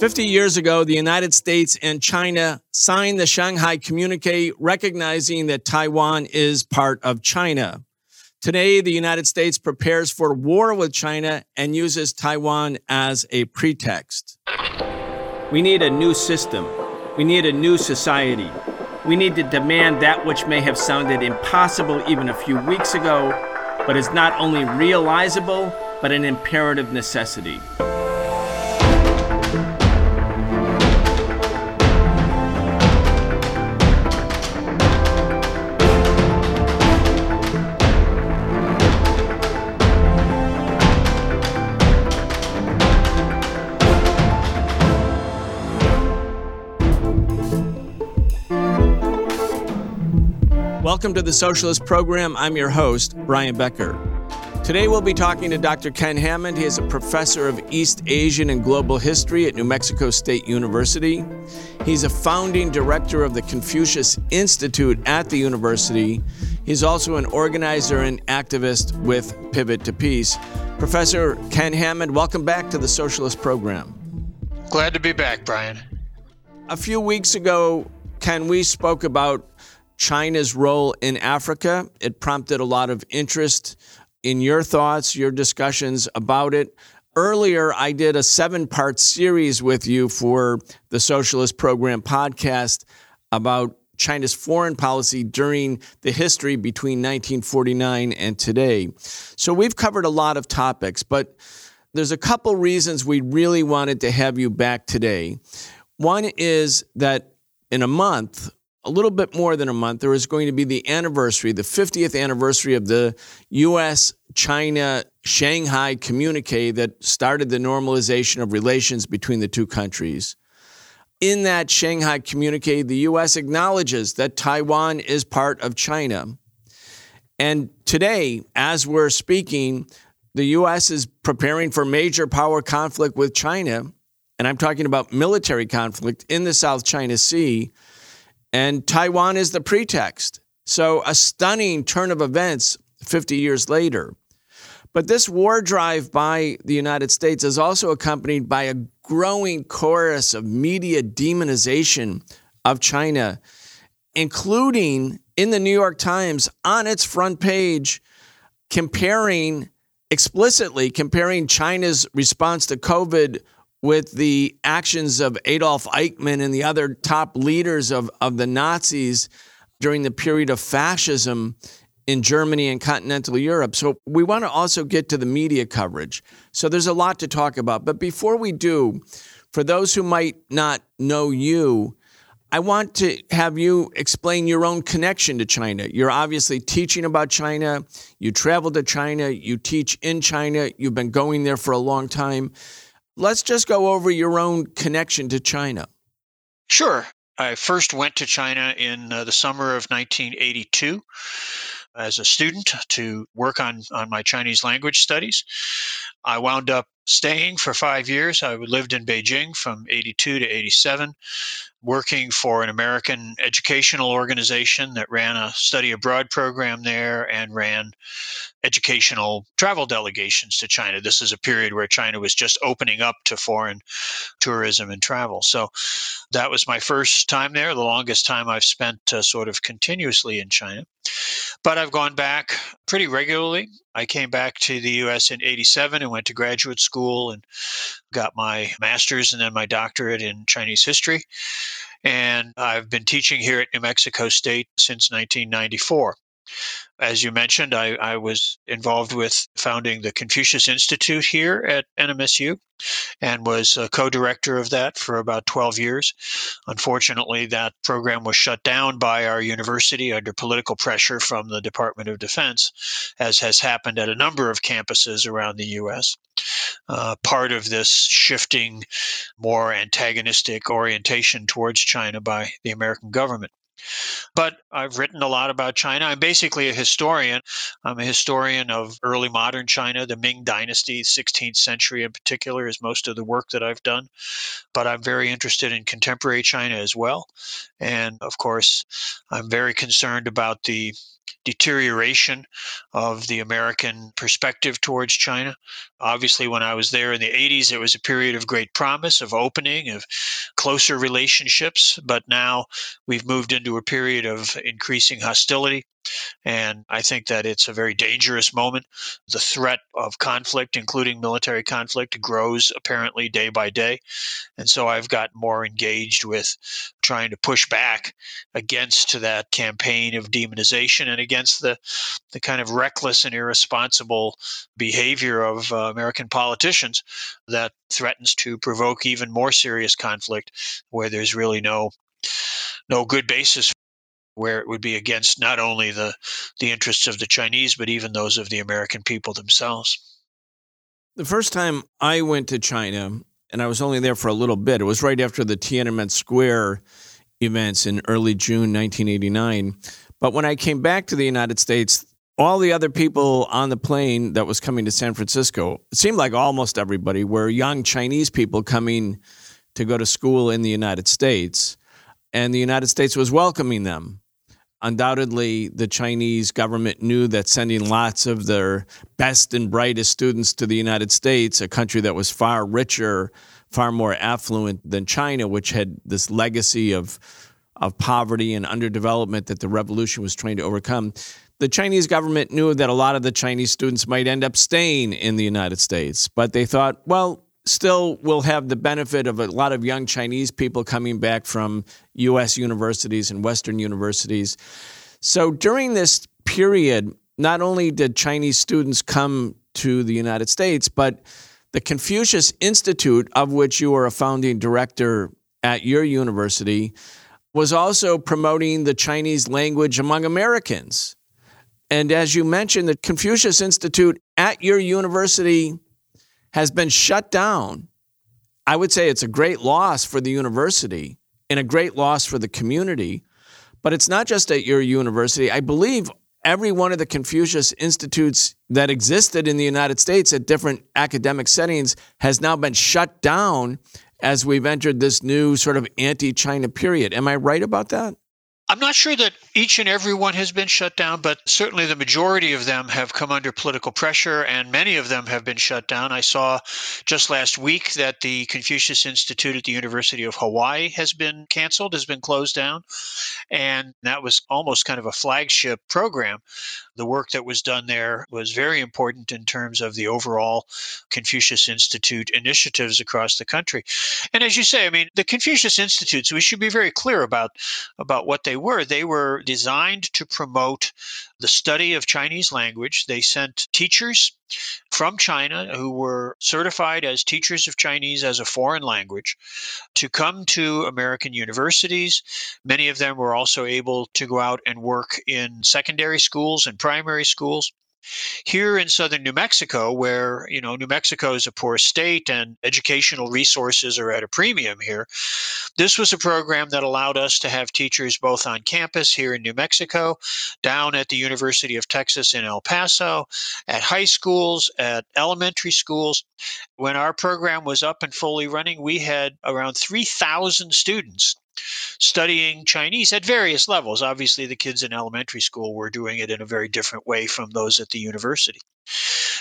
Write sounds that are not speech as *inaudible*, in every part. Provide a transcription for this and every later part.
50 years ago, the United States and China signed the Shanghai Communique recognizing that Taiwan is part of China. Today, the United States prepares for war with China and uses Taiwan as a pretext. We need a new system. We need a new society. We need to demand that which may have sounded impossible even a few weeks ago, but is not only realizable, but an imperative necessity. Welcome to the Socialist Program. I'm your host, Brian Becker. Today we'll be talking to Dr. Ken Hammond. He is a professor of East Asian and Global History at New Mexico State University. He's a founding director of the Confucius Institute at the university. He's also an organizer and activist with Pivot to Peace. Professor Ken Hammond, welcome back to the Socialist Program. Glad to be back, Brian. A few weeks ago, Ken, we spoke about China's role in Africa. It prompted a lot of interest in your thoughts, your discussions about it. Earlier, I did a seven part series with you for the Socialist Program podcast about China's foreign policy during the history between 1949 and today. So we've covered a lot of topics, but there's a couple reasons we really wanted to have you back today. One is that in a month, a little bit more than a month, there is going to be the anniversary, the 50th anniversary of the U.S. China Shanghai communique that started the normalization of relations between the two countries. In that Shanghai communique, the U.S. acknowledges that Taiwan is part of China. And today, as we're speaking, the U.S. is preparing for major power conflict with China. And I'm talking about military conflict in the South China Sea and Taiwan is the pretext. So, a stunning turn of events 50 years later. But this war drive by the United States is also accompanied by a growing chorus of media demonization of China, including in the New York Times on its front page, comparing explicitly comparing China's response to COVID with the actions of Adolf Eichmann and the other top leaders of, of the Nazis during the period of fascism in Germany and continental Europe. So we want to also get to the media coverage. So there's a lot to talk about. But before we do, for those who might not know you, I want to have you explain your own connection to China. You're obviously teaching about China. You travel to China. You teach in China. You've been going there for a long time. Let's just go over your own connection to China. Sure. I first went to China in uh, the summer of 1982 as a student to work on, on my Chinese language studies. I wound up staying for five years. I lived in Beijing from 82 to 87 working for an American educational organization that ran a study abroad program there and ran educational travel delegations to China. This is a period where China was just opening up to foreign tourism and travel. So that was my first time there, the longest time I've spent uh, sort of continuously in China. But I've gone back pretty regularly. I came back to the US in 87 and went to graduate school and got my master's and then my doctorate in Chinese history. And I've been teaching here at New Mexico State since 1994. As you mentioned, I, I, was involved with founding the Confucius Institute here at NMSU and was a co director of that for about 12 years. Unfortunately, that program was shut down by our university under political pressure from the Department of Defense, as has happened at a number of campuses around the U.S. Uh, part of this shifting, more antagonistic orientation towards China by the American government. But I've written a lot about China. I'm basically a historian. I'm a historian of early modern China, the Ming Dynasty, 16th century in particular, is most of the work that I've done. But I'm very interested in contemporary China as well. And of course, I'm very concerned about the deterioration of the American perspective towards China. Obviously, when I was there in the 80s, it was a period of great promise, of opening, of closer relationships. But now we've moved into a period of increasing hostility. And I think that it's a very dangerous moment. The threat of conflict, including military conflict, grows apparently day by day. And so I've got more engaged with trying to push back against that campaign of demonization and against the, the kind of reckless and irresponsible behavior of uh, American politicians that threatens to provoke even more serious conflict where there's really no no good basis where it would be against not only the the interests of the Chinese but even those of the American people themselves. The first time I went to China, and I was only there for a little bit, it was right after the Tiananmen Square events in early June 1989. But when I came back to the United States, all the other people on the plane that was coming to San Francisco, it seemed like almost everybody were young Chinese people coming to go to school in the United States. And the United States was welcoming them. Undoubtedly, the Chinese government knew that sending lots of their best and brightest students to the United States, a country that was far richer, far more affluent than China, which had this legacy of, of poverty and underdevelopment that the revolution was trying to overcome, the Chinese government knew that a lot of the Chinese students might end up staying in the United States, but they thought, well, still we'll have the benefit of a lot of young Chinese people coming back from U.S. universities and Western universities. So during this period, not only did Chinese students come to the United States, but the Confucius Institute, of which you are a founding director at your university, was also promoting the Chinese language among Americans. And as you mentioned, the Confucius Institute at your university has been shut down. I would say it's a great loss for the university and a great loss for the community. But it's not just at your university. I believe every one of the Confucius Institutes that existed in the United States at different academic settings has now been shut down as we've entered this new sort of anti China period. Am I right about that? I'm not sure that each and every one has been shut down, but certainly the majority of them have come under political pressure, and many of them have been shut down. I saw just last week that the Confucius Institute at the University of Hawaii has been canceled, has been closed down, and that was almost kind of a flagship program. The work that was done there was very important in terms of the overall Confucius Institute initiatives across the country. And as you say, I mean, the Confucius Institutes, we should be very clear about about what they were. They were designed to promote the study of Chinese language. They sent teachers from China who were certified as teachers of Chinese as a foreign language to come to American universities. Many of them were also able to go out and work in secondary schools and primary schools. Here in southern New Mexico, where, you know, New Mexico is a poor state and educational resources are at a premium here, this was a program that allowed us to have teachers both on campus here in New Mexico, down at the University of Texas in El Paso, at high schools, at elementary schools. When our program was up and fully running, we had around 3,000 students studying Chinese at various levels. Obviously, the kids in elementary school were doing it in a very different way from those at the university.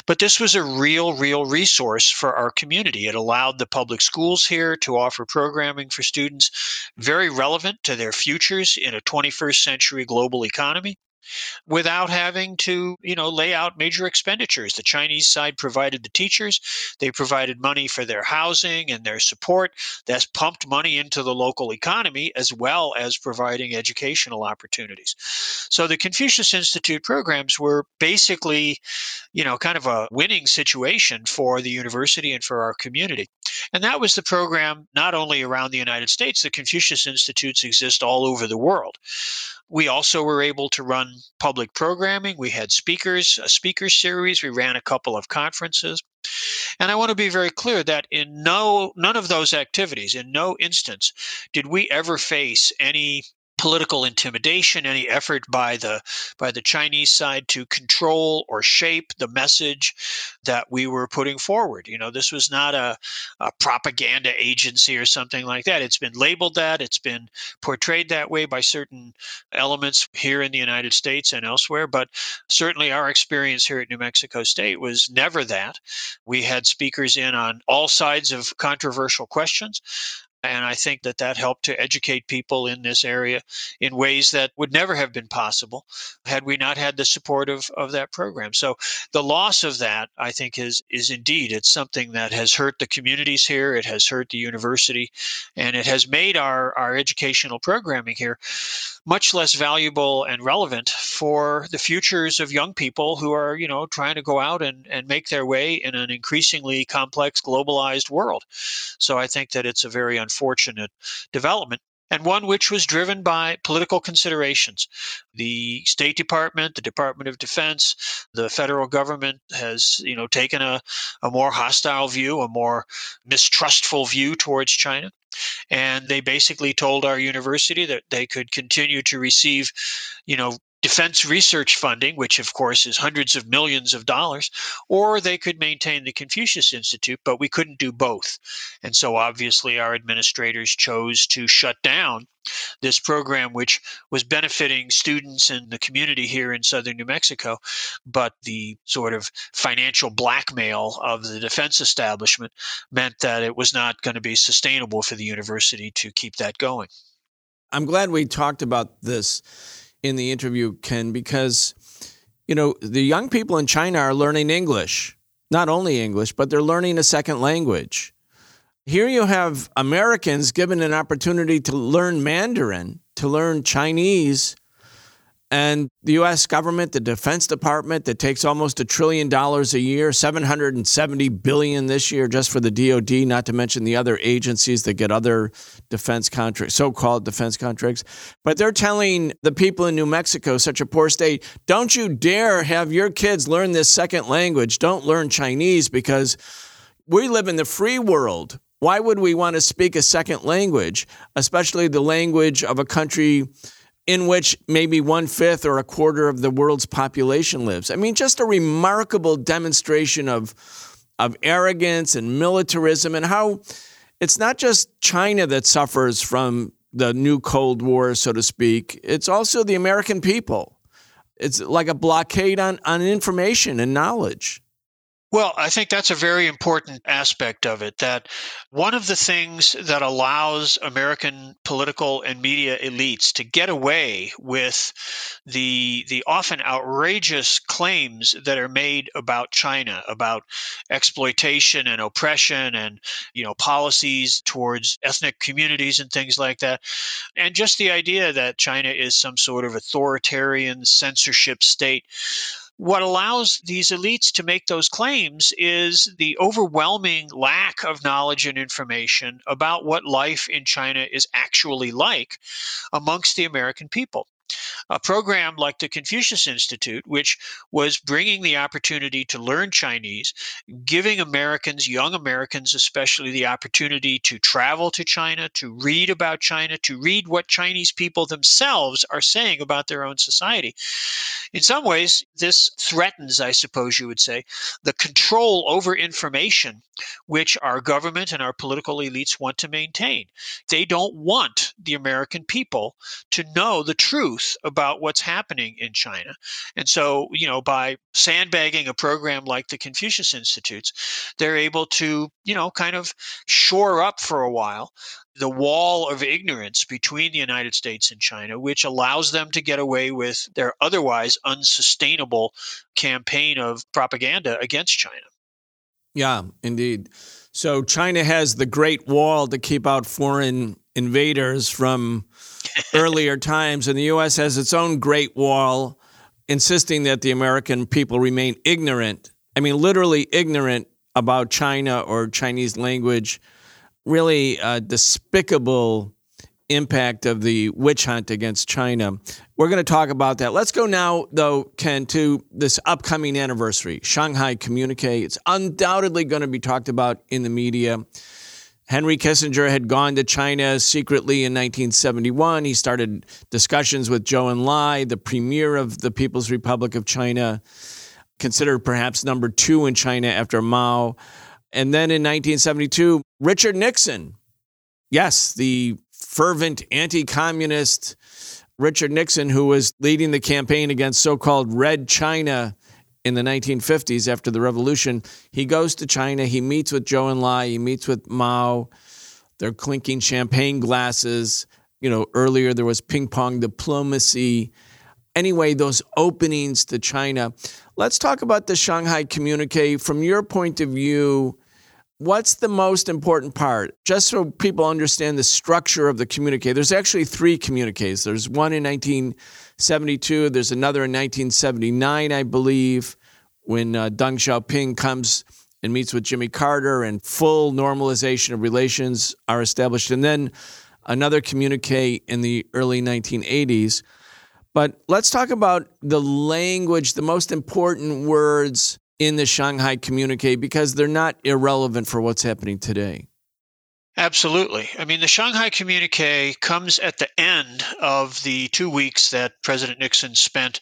But this was a real, real resource for our community. It allowed the public schools here to offer programming for students very relevant to their futures in a 21st century global economy without having to, you know, lay out major expenditures. The Chinese side provided the teachers, they provided money for their housing and their support. That's pumped money into the local economy as well as providing educational opportunities. So the Confucius Institute programs were basically, you know, kind of a winning situation for the university and for our community. And that was the program not only around the United States, the Confucius Institutes exist all over the world. We also were able to run public programming. We had speakers, a speaker series. We ran a couple of conferences. And I want to be very clear that in no none of those activities, in no instance, did we ever face any political intimidation, any effort by the by the Chinese side to control or shape the message that we were putting forward. You know, this was not a, a propaganda agency or something like that. It's been labeled that. It's been portrayed that way by certain elements here in the United States and elsewhere. But certainly, our experience here at New Mexico State was never that. We had speakers in on all sides of controversial questions. And I think that that helped to educate people in this area in ways that would never have been possible had we not had the support of, of that program. So the loss of that, I think, is is indeed it's something that has hurt the communities here. It has hurt the university, and it has made our our educational programming here much less valuable and relevant for the futures of young people who are, you know, trying to go out and, and make their way in an increasingly complex, globalized world. So I think that it's a very unfortunate development and one which was driven by political considerations. The State Department, the Department of Defense, the federal government has, you know, taken a, a more hostile view, a more mistrustful view towards China. And they basically told our university that they could continue to receive, you know, defense research funding, which of course is hundreds of millions of dollars, or they could maintain the Confucius Institute, but we couldn't do both. And so obviously our administrators chose to shut down this program, which was benefiting students and the community here in southern New Mexico. But the sort of financial blackmail of the defense establishment meant that it was not going to be sustainable for the university to keep that going. I'm glad we talked about this in the interview, Ken, because you know the young people in China are learning English, not only English, but they're learning a second language. Here you have Americans given an opportunity to learn Mandarin, to learn Chinese, and the US government, the Defense Department that takes almost a trillion dollars a year, 770 billion this year just for the DoD, not to mention the other agencies that get other defense contracts, so-called defense contracts. But they're telling the people in New Mexico, such a poor state, don't you dare have your kids learn this second language. Don't learn Chinese because we live in the free world. Why would we want to speak a second language, especially the language of a country in which maybe one fifth or a quarter of the world's population lives. I mean, just a remarkable demonstration of, of arrogance and militarism and how it's not just China that suffers from the new Cold War, so to speak, it's also the American people. It's like a blockade on, on information and knowledge. Well, I think that's a very important aspect of it. That one of the things that allows American political and media elites to get away with the the often outrageous claims that are made about China, about exploitation and oppression, and you know policies towards ethnic communities and things like that, and just the idea that China is some sort of authoritarian censorship state what allows these elites to make those claims is the overwhelming lack of knowledge and information about what life in China is actually like amongst the American people a program like the Confucius Institute, which was bringing the opportunity to learn Chinese, giving Americans, young Americans especially, the opportunity to travel to China, to read about China, to read what Chinese people themselves are saying about their own society. In some ways, this threatens, I suppose you would say, the control over information which our government and our political elites want to maintain. They don't want the American people to know the truth about what's happening in China. And so, you know, by sandbagging a program like the Confucius Institutes, they're able to, you know, kind of shore up for a while the wall of ignorance between the United States and China, which allows them to get away with their otherwise unsustainable campaign of propaganda against China. Yeah, indeed. So China has the Great Wall to keep out foreign invaders from earlier *laughs* times, and the U.S. has its own Great Wall, insisting that the American people remain ignorant. I mean, literally ignorant about China or Chinese language. Really a despicable impact of the witch hunt against China. We're going to talk about that. Let's go now, though, Ken, to this upcoming anniversary, Shanghai Communique. It's undoubtedly going to be talked about in the media Henry Kissinger had gone to China secretly in 1971. He started discussions with Zhou Enlai, the premier of the People's Republic of China, considered perhaps number two in China after Mao. And then in 1972, Richard Nixon, yes, the fervent anti communist Richard Nixon, who was leading the campaign against so called Red China in the 1950s after the revolution. He goes to China. He meets with Zhou Enlai. He meets with Mao. They're clinking champagne glasses. You know, earlier there was ping pong diplomacy. Anyway, those openings to China. Let's talk about the Shanghai communique from your point of view. What's the most important part? Just so people understand the structure of the communique. There's actually three communiques. There's one in 1972, there's another in 1979, I believe, when uh, Deng Xiaoping comes and meets with Jimmy Carter and full normalization of relations are established. And then another communique in the early 1980s. But let's talk about the language, the most important words in the Shanghai communique because they're not irrelevant for what's happening today. Absolutely. I mean, the Shanghai communique comes at the end of the two weeks that President Nixon spent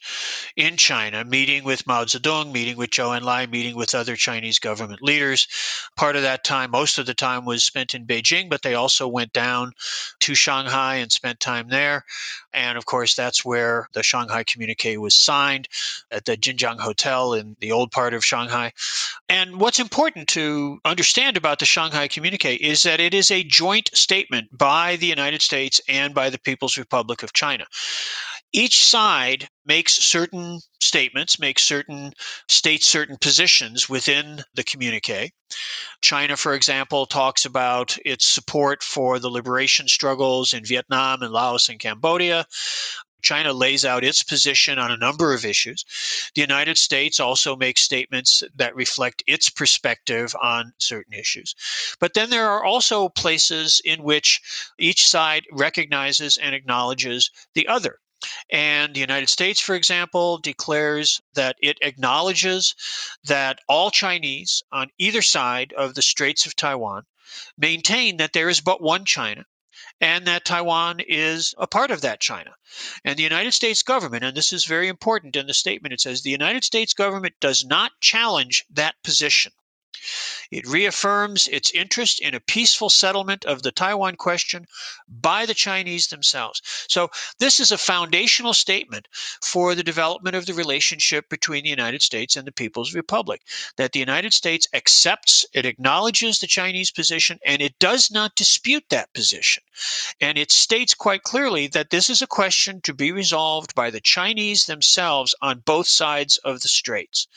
in China, meeting with Mao Zedong, meeting with Zhou Enlai, meeting with other Chinese government leaders. Part of that time, most of the time, was spent in Beijing, but they also went down to Shanghai and spent time there. And of course, that's where the Shanghai communique was signed at the Jinjiang Hotel in the old part of Shanghai. And what's important to understand about the Shanghai communique is that it is a joint statement by the United States and by the People's Republic of China each side makes certain statements, makes certain states certain positions within the communique. China, for example, talks about its support for the liberation struggles in Vietnam and Laos and Cambodia. China lays out its position on a number of issues. The United States also makes statements that reflect its perspective on certain issues. But then there are also places in which each side recognizes and acknowledges the other. And the United States, for example, declares that it acknowledges that all Chinese on either side of the Straits of Taiwan maintain that there is but one China and that Taiwan is a part of that China. And the United States government, and this is very important in the statement, it says the United States government does not challenge that position. It reaffirms its interest in a peaceful settlement of the Taiwan question by the Chinese themselves. So, this is a foundational statement for the development of the relationship between the United States and the People's Republic. That the United States accepts, it acknowledges the Chinese position, and it does not dispute that position. And it states quite clearly that this is a question to be resolved by the Chinese themselves on both sides of the straits.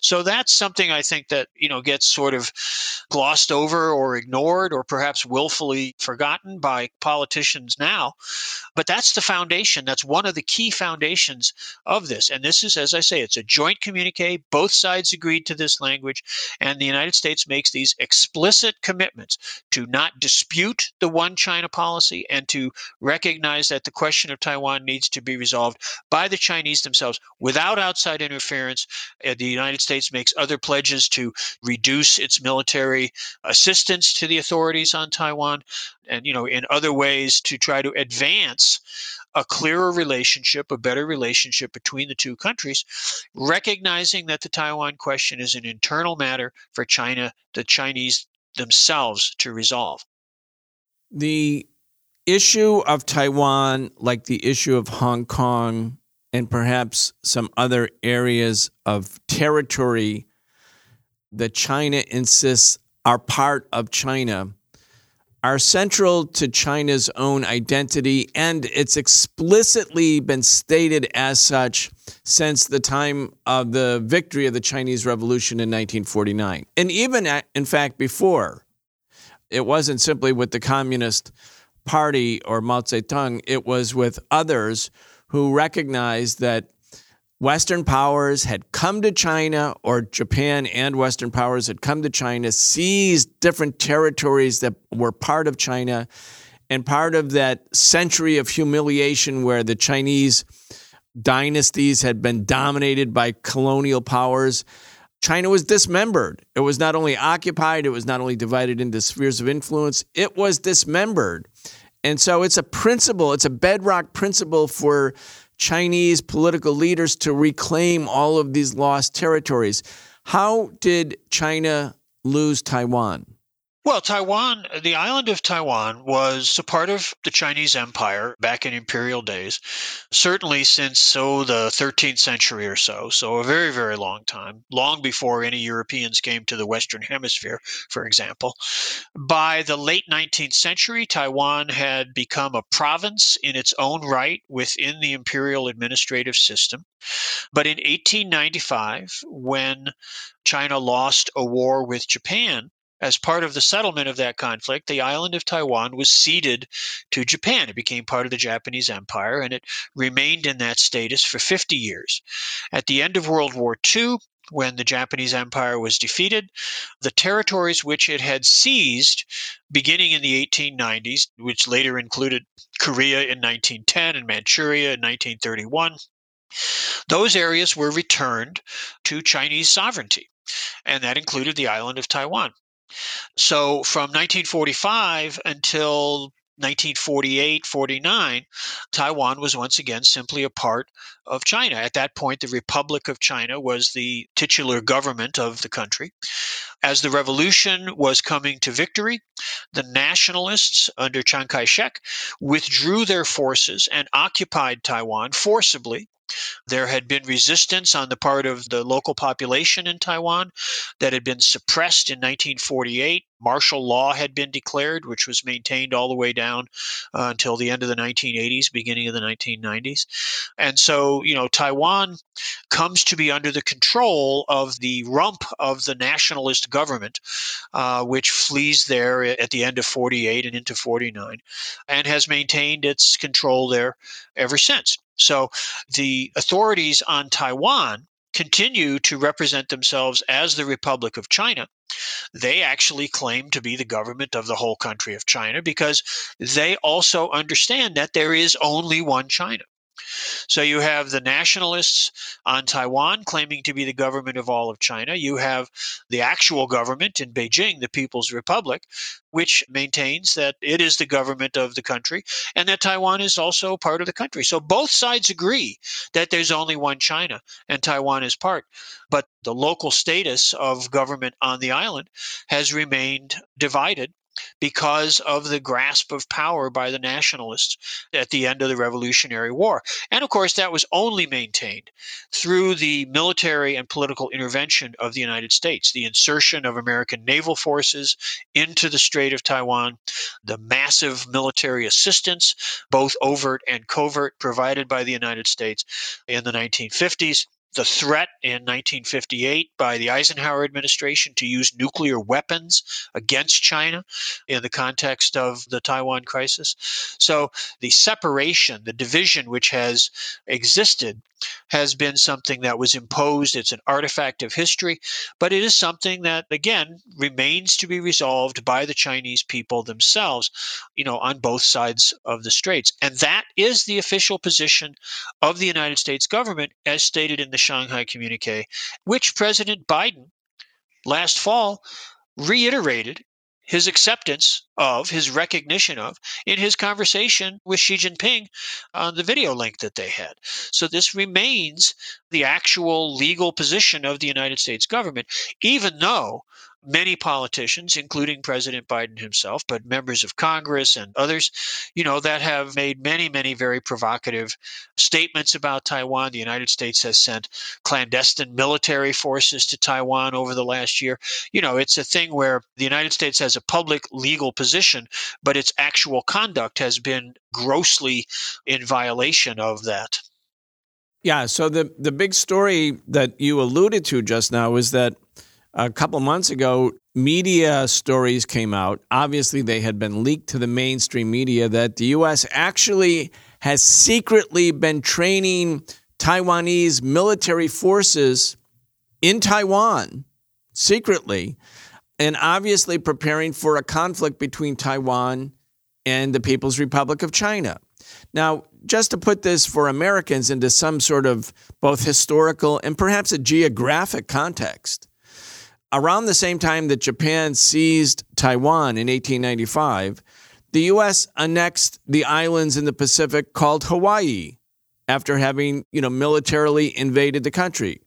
So, that's something I think that, you know, gets sort of glossed over or ignored or perhaps willfully forgotten by politicians now. But that's the foundation. That's one of the key foundations of this. And this is, as I say, it's a joint communique. Both sides agreed to this language. And the United States makes these explicit commitments to not dispute the one China policy and to recognize that the question of Taiwan needs to be resolved by the Chinese themselves without outside interference. Uh, the United States makes other pledges to reduce its military assistance to the authorities on Taiwan and you know in other ways to try to advance a clearer relationship, a better relationship between the two countries, recognizing that the Taiwan question is an internal matter for China, the Chinese themselves to resolve. The issue of Taiwan, like the issue of Hong Kong and perhaps some other areas of territory that China insists are part of China are central to China's own identity, and it's explicitly been stated as such since the time of the victory of the Chinese Revolution in 1949. And even, in fact, before. It wasn't simply with the Communist Party or Mao Zedong, it was with others who recognized that Western powers had come to China, or Japan and Western powers had come to China, seized different territories that were part of China, and part of that century of humiliation where the Chinese dynasties had been dominated by colonial powers. China was dismembered. It was not only occupied, it was not only divided into spheres of influence, it was dismembered. And so it's a principle, it's a bedrock principle for Chinese political leaders to reclaim all of these lost territories. How did China lose Taiwan? Well, Taiwan, the island of Taiwan was a part of the Chinese Empire back in imperial days, certainly since so the 13th century or so, so a very, very long time, long before any Europeans came to the Western Hemisphere, for example. By the late 19th century, Taiwan had become a province in its own right within the imperial administrative system. But in 1895, when China lost a war with Japan, as part of the settlement of that conflict, the island of Taiwan was ceded to Japan. It became part of the Japanese Empire and it remained in that status for 50 years. At the end of World War II, when the Japanese Empire was defeated, the territories which it had seized beginning in the 1890s, which later included Korea in 1910 and Manchuria in 1931, those areas were returned to Chinese sovereignty, and that included the island of Taiwan. So from 1945 until 1948 49, Taiwan was once again simply a part of China. At that point, the Republic of China was the titular government of the country. As the revolution was coming to victory, the nationalists under Chiang Kai shek withdrew their forces and occupied Taiwan forcibly there had been resistance on the part of the local population in Taiwan that had been suppressed in 1948. Martial law had been declared, which was maintained all the way down uh, until the end of the 1980s, beginning of the 1990s. And so, you know, Taiwan comes to be under the control of the rump of the nationalist government, uh, which flees there at the end of 48 and into 49, and has maintained its control there ever since. So the authorities on Taiwan continue to represent themselves as the Republic of China. They actually claim to be the government of the whole country of China because they also understand that there is only one China. So you have the nationalists on Taiwan claiming to be the government of all of China. You have the actual government in Beijing, the People's Republic, which maintains that it is the government of the country and that Taiwan is also part of the country. So both sides agree that there's only one China and Taiwan is part. But the local status of government on the island has remained divided because of the grasp of power by the nationalists at the end of the Revolutionary War. And of course, that was only maintained through the military and political intervention of the United States, the insertion of American naval forces into the Strait of Taiwan, the massive military assistance, both overt and covert, provided by the United States in the 1950s the threat in 1958 by the Eisenhower administration to use nuclear weapons against China in the context of the Taiwan crisis. So the separation, the division which has existed has been something that was imposed. It's an artifact of history, but it is something that, again, remains to be resolved by the Chinese people themselves, you know, on both sides of the straits. And that is the official position of the United States government, as stated in the Shanghai Communique, which President Biden last fall reiterated his acceptance of, his recognition of, in his conversation with Xi Jinping on the video link that they had. So this remains the actual legal position of the United States government, even though many politicians, including President Biden himself, but members of Congress and others, you know, that have made many, many very provocative statements about Taiwan. The United States has sent clandestine military forces to Taiwan over the last year. You know, it's a thing where the United States has a public legal position, but its actual conduct has been grossly in violation of that. Yeah, so the the big story that you alluded to just now is that a couple months ago, media stories came out. Obviously, they had been leaked to the mainstream media that the U.S. actually has secretly been training Taiwanese military forces in Taiwan secretly, and obviously preparing for a conflict between Taiwan and the People's Republic of China. Now, just to put this for Americans into some sort of both historical and perhaps a geographic context, around the same time that Japan seized Taiwan in 1895, the U.S. annexed the islands in the Pacific called Hawaii after having, you know, militarily invaded the country.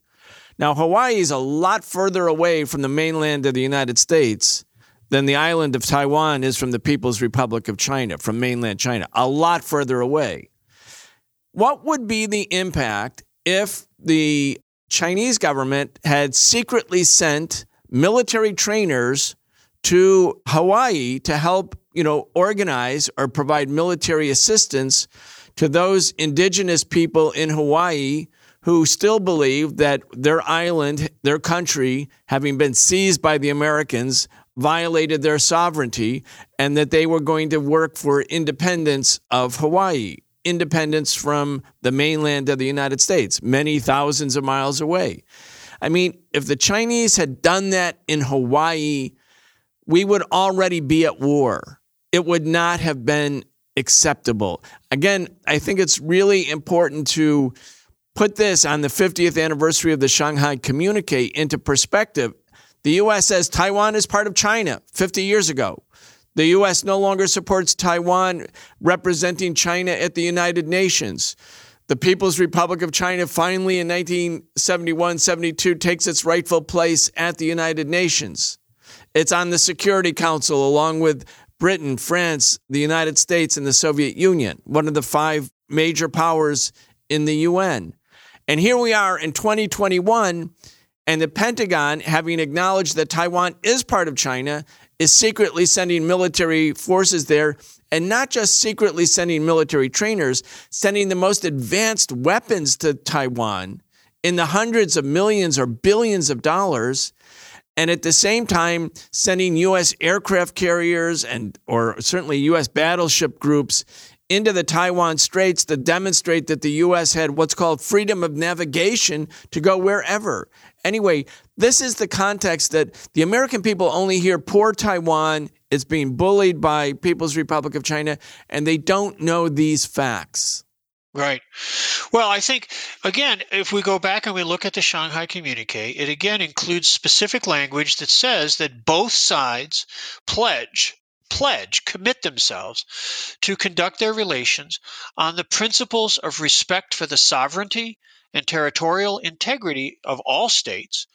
Now, Hawaii is a lot further away from the mainland of the United States than the island of Taiwan is from the People's Republic of China, from mainland China, a lot further away. What would be the impact if the Chinese government had secretly sent military trainers to Hawaii to help, you know, organize or provide military assistance to those indigenous people in Hawaii who still believe that their island, their country, having been seized by the Americans, violated their sovereignty and that they were going to work for independence of Hawaii, independence from the mainland of the United States, many thousands of miles away. I mean, if the Chinese had done that in Hawaii, we would already be at war. It would not have been acceptable. Again, I think it's really important to put this on the 50th anniversary of the Shanghai Communique into perspective. The U.S. says Taiwan is part of China 50 years ago. The U.S. no longer supports Taiwan representing China at the United Nations. The People's Republic of China finally in 1971 72 takes its rightful place at the United Nations. It's on the Security Council along with Britain, France, the United States, and the Soviet Union, one of the five major powers in the UN. And here we are in 2021 and the Pentagon, having acknowledged that Taiwan is part of China, is secretly sending military forces there, and not just secretly sending military trainers, sending the most advanced weapons to Taiwan in the hundreds of millions or billions of dollars and at the same time sending US aircraft carriers and or certainly US battleship groups into the Taiwan Straits to demonstrate that the US had what's called freedom of navigation to go wherever. Anyway, this is the context that the American people only hear poor Taiwan is being bullied by People's Republic of China, and they don't know these facts. Right. Well, I think, again, if we go back and we look at the Shanghai Communique, it again includes specific language that says that both sides pledge pledge, commit themselves to conduct their relations on the principles of respect for the sovereignty and territorial integrity of all states,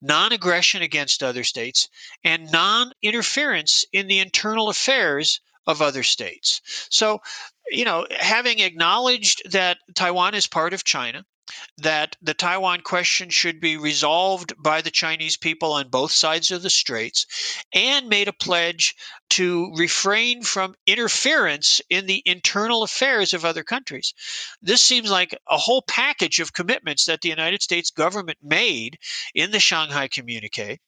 non aggression against other states, and non interference in the internal affairs of other states. So, you know, having acknowledged that Taiwan is part of China, that the Taiwan question should be resolved by the Chinese people on both sides of the straits, and made a pledge to refrain from interference in the internal affairs of other countries. This seems like a whole package of commitments that the United States government made in the Shanghai Communique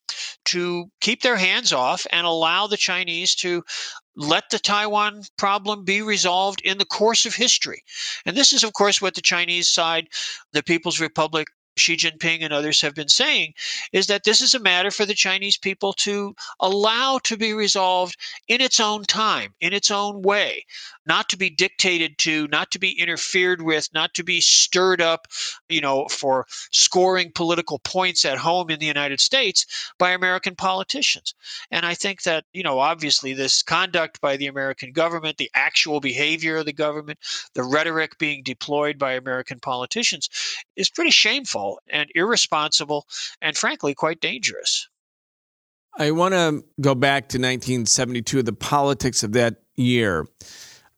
to keep their hands off and allow the Chinese to let the Taiwan problem be resolved in the course of history. And this is, of course, what the Chinese side, the People's Republic, Xi Jinping and others have been saying is that this is a matter for the Chinese people to allow to be resolved in its own time, in its own way, not to be dictated to, not to be interfered with, not to be stirred up, you know, for scoring political points at home in the United States by American politicians. And I think that, you know, obviously this conduct by the American government, the actual behavior of the government, the rhetoric being deployed by American politicians is pretty shameful and irresponsible and frankly quite dangerous. I want to go back to 1972, the politics of that year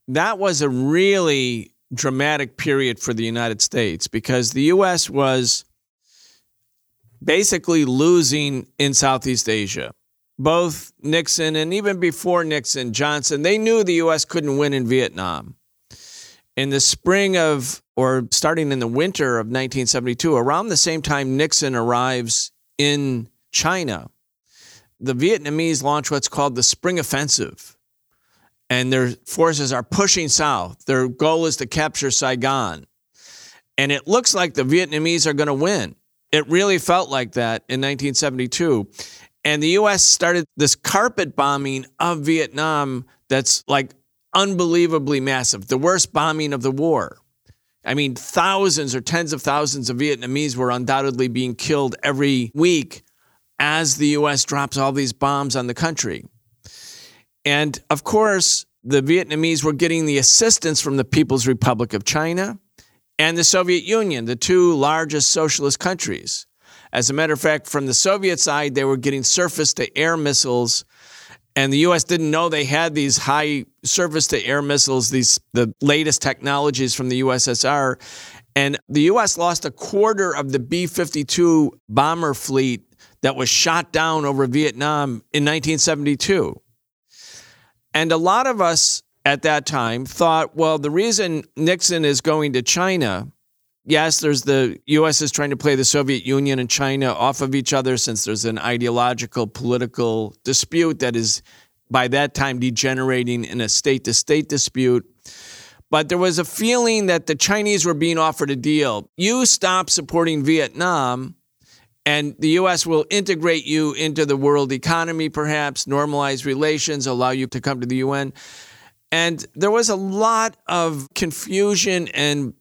that was a really dramatic period for the United States because the U.S. was basically losing in Southeast Asia. Both Nixon and even before Nixon, Johnson, they knew the U.S. couldn't win in Vietnam. In the spring of, or starting in the winter of 1972, around the same time Nixon arrives in China, the Vietnamese launch what's called the Spring Offensive and their forces are pushing south. Their goal is to capture Saigon. And it looks like the Vietnamese are going to win. It really felt like that in 1972. And the US started this carpet bombing of Vietnam that's like unbelievably massive, the worst bombing of the war. I mean, thousands or tens of thousands of Vietnamese were undoubtedly being killed every week as the US drops all these bombs on the country. And of course, the Vietnamese were getting the assistance from the People's Republic of China and the Soviet Union, the two largest socialist countries. As a matter of fact, from the Soviet side, they were getting surface to air missiles and the US didn't know they had these high surface to air missiles, these the latest technologies from the USSR. And the US lost a quarter of the B 52 bomber fleet that was shot down over Vietnam in 1972. And a lot of us at that time thought, well, the reason Nixon is going to China yes, there's the U.S. is trying to play the Soviet Union and China off of each other since there's an ideological political dispute that is by that time degenerating in a state to state dispute. But there was a feeling that the Chinese were being offered a deal. You stop supporting Vietnam, and the U.S. will integrate you into the world economy, perhaps, normalize relations, allow you to come to the UN. And there was a lot of confusion and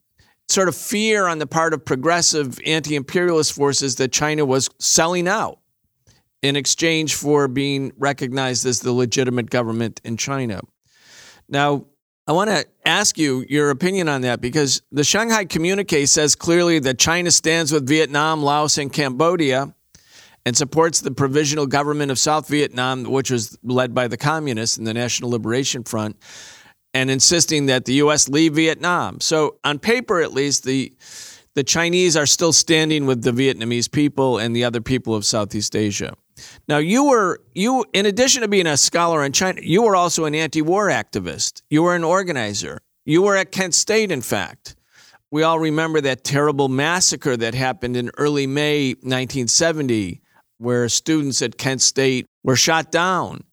sort of fear on the part of progressive anti imperialist forces that China was selling out in exchange for being recognized as the legitimate government in China. Now, I want to ask you your opinion on that because the Shanghai Communique says clearly that China stands with Vietnam, Laos, and Cambodia and supports the provisional government of South Vietnam, which was led by the communists and the National Liberation Front and insisting that the U.S. leave Vietnam. So, on paper, at least, the the Chinese are still standing with the Vietnamese people and the other people of Southeast Asia. Now, you were you, in addition to being a scholar in China, you were also an anti-war activist. You were an organizer. You were at Kent State, in fact. We all remember that terrible massacre that happened in early May 1970, where students at Kent State were shot down.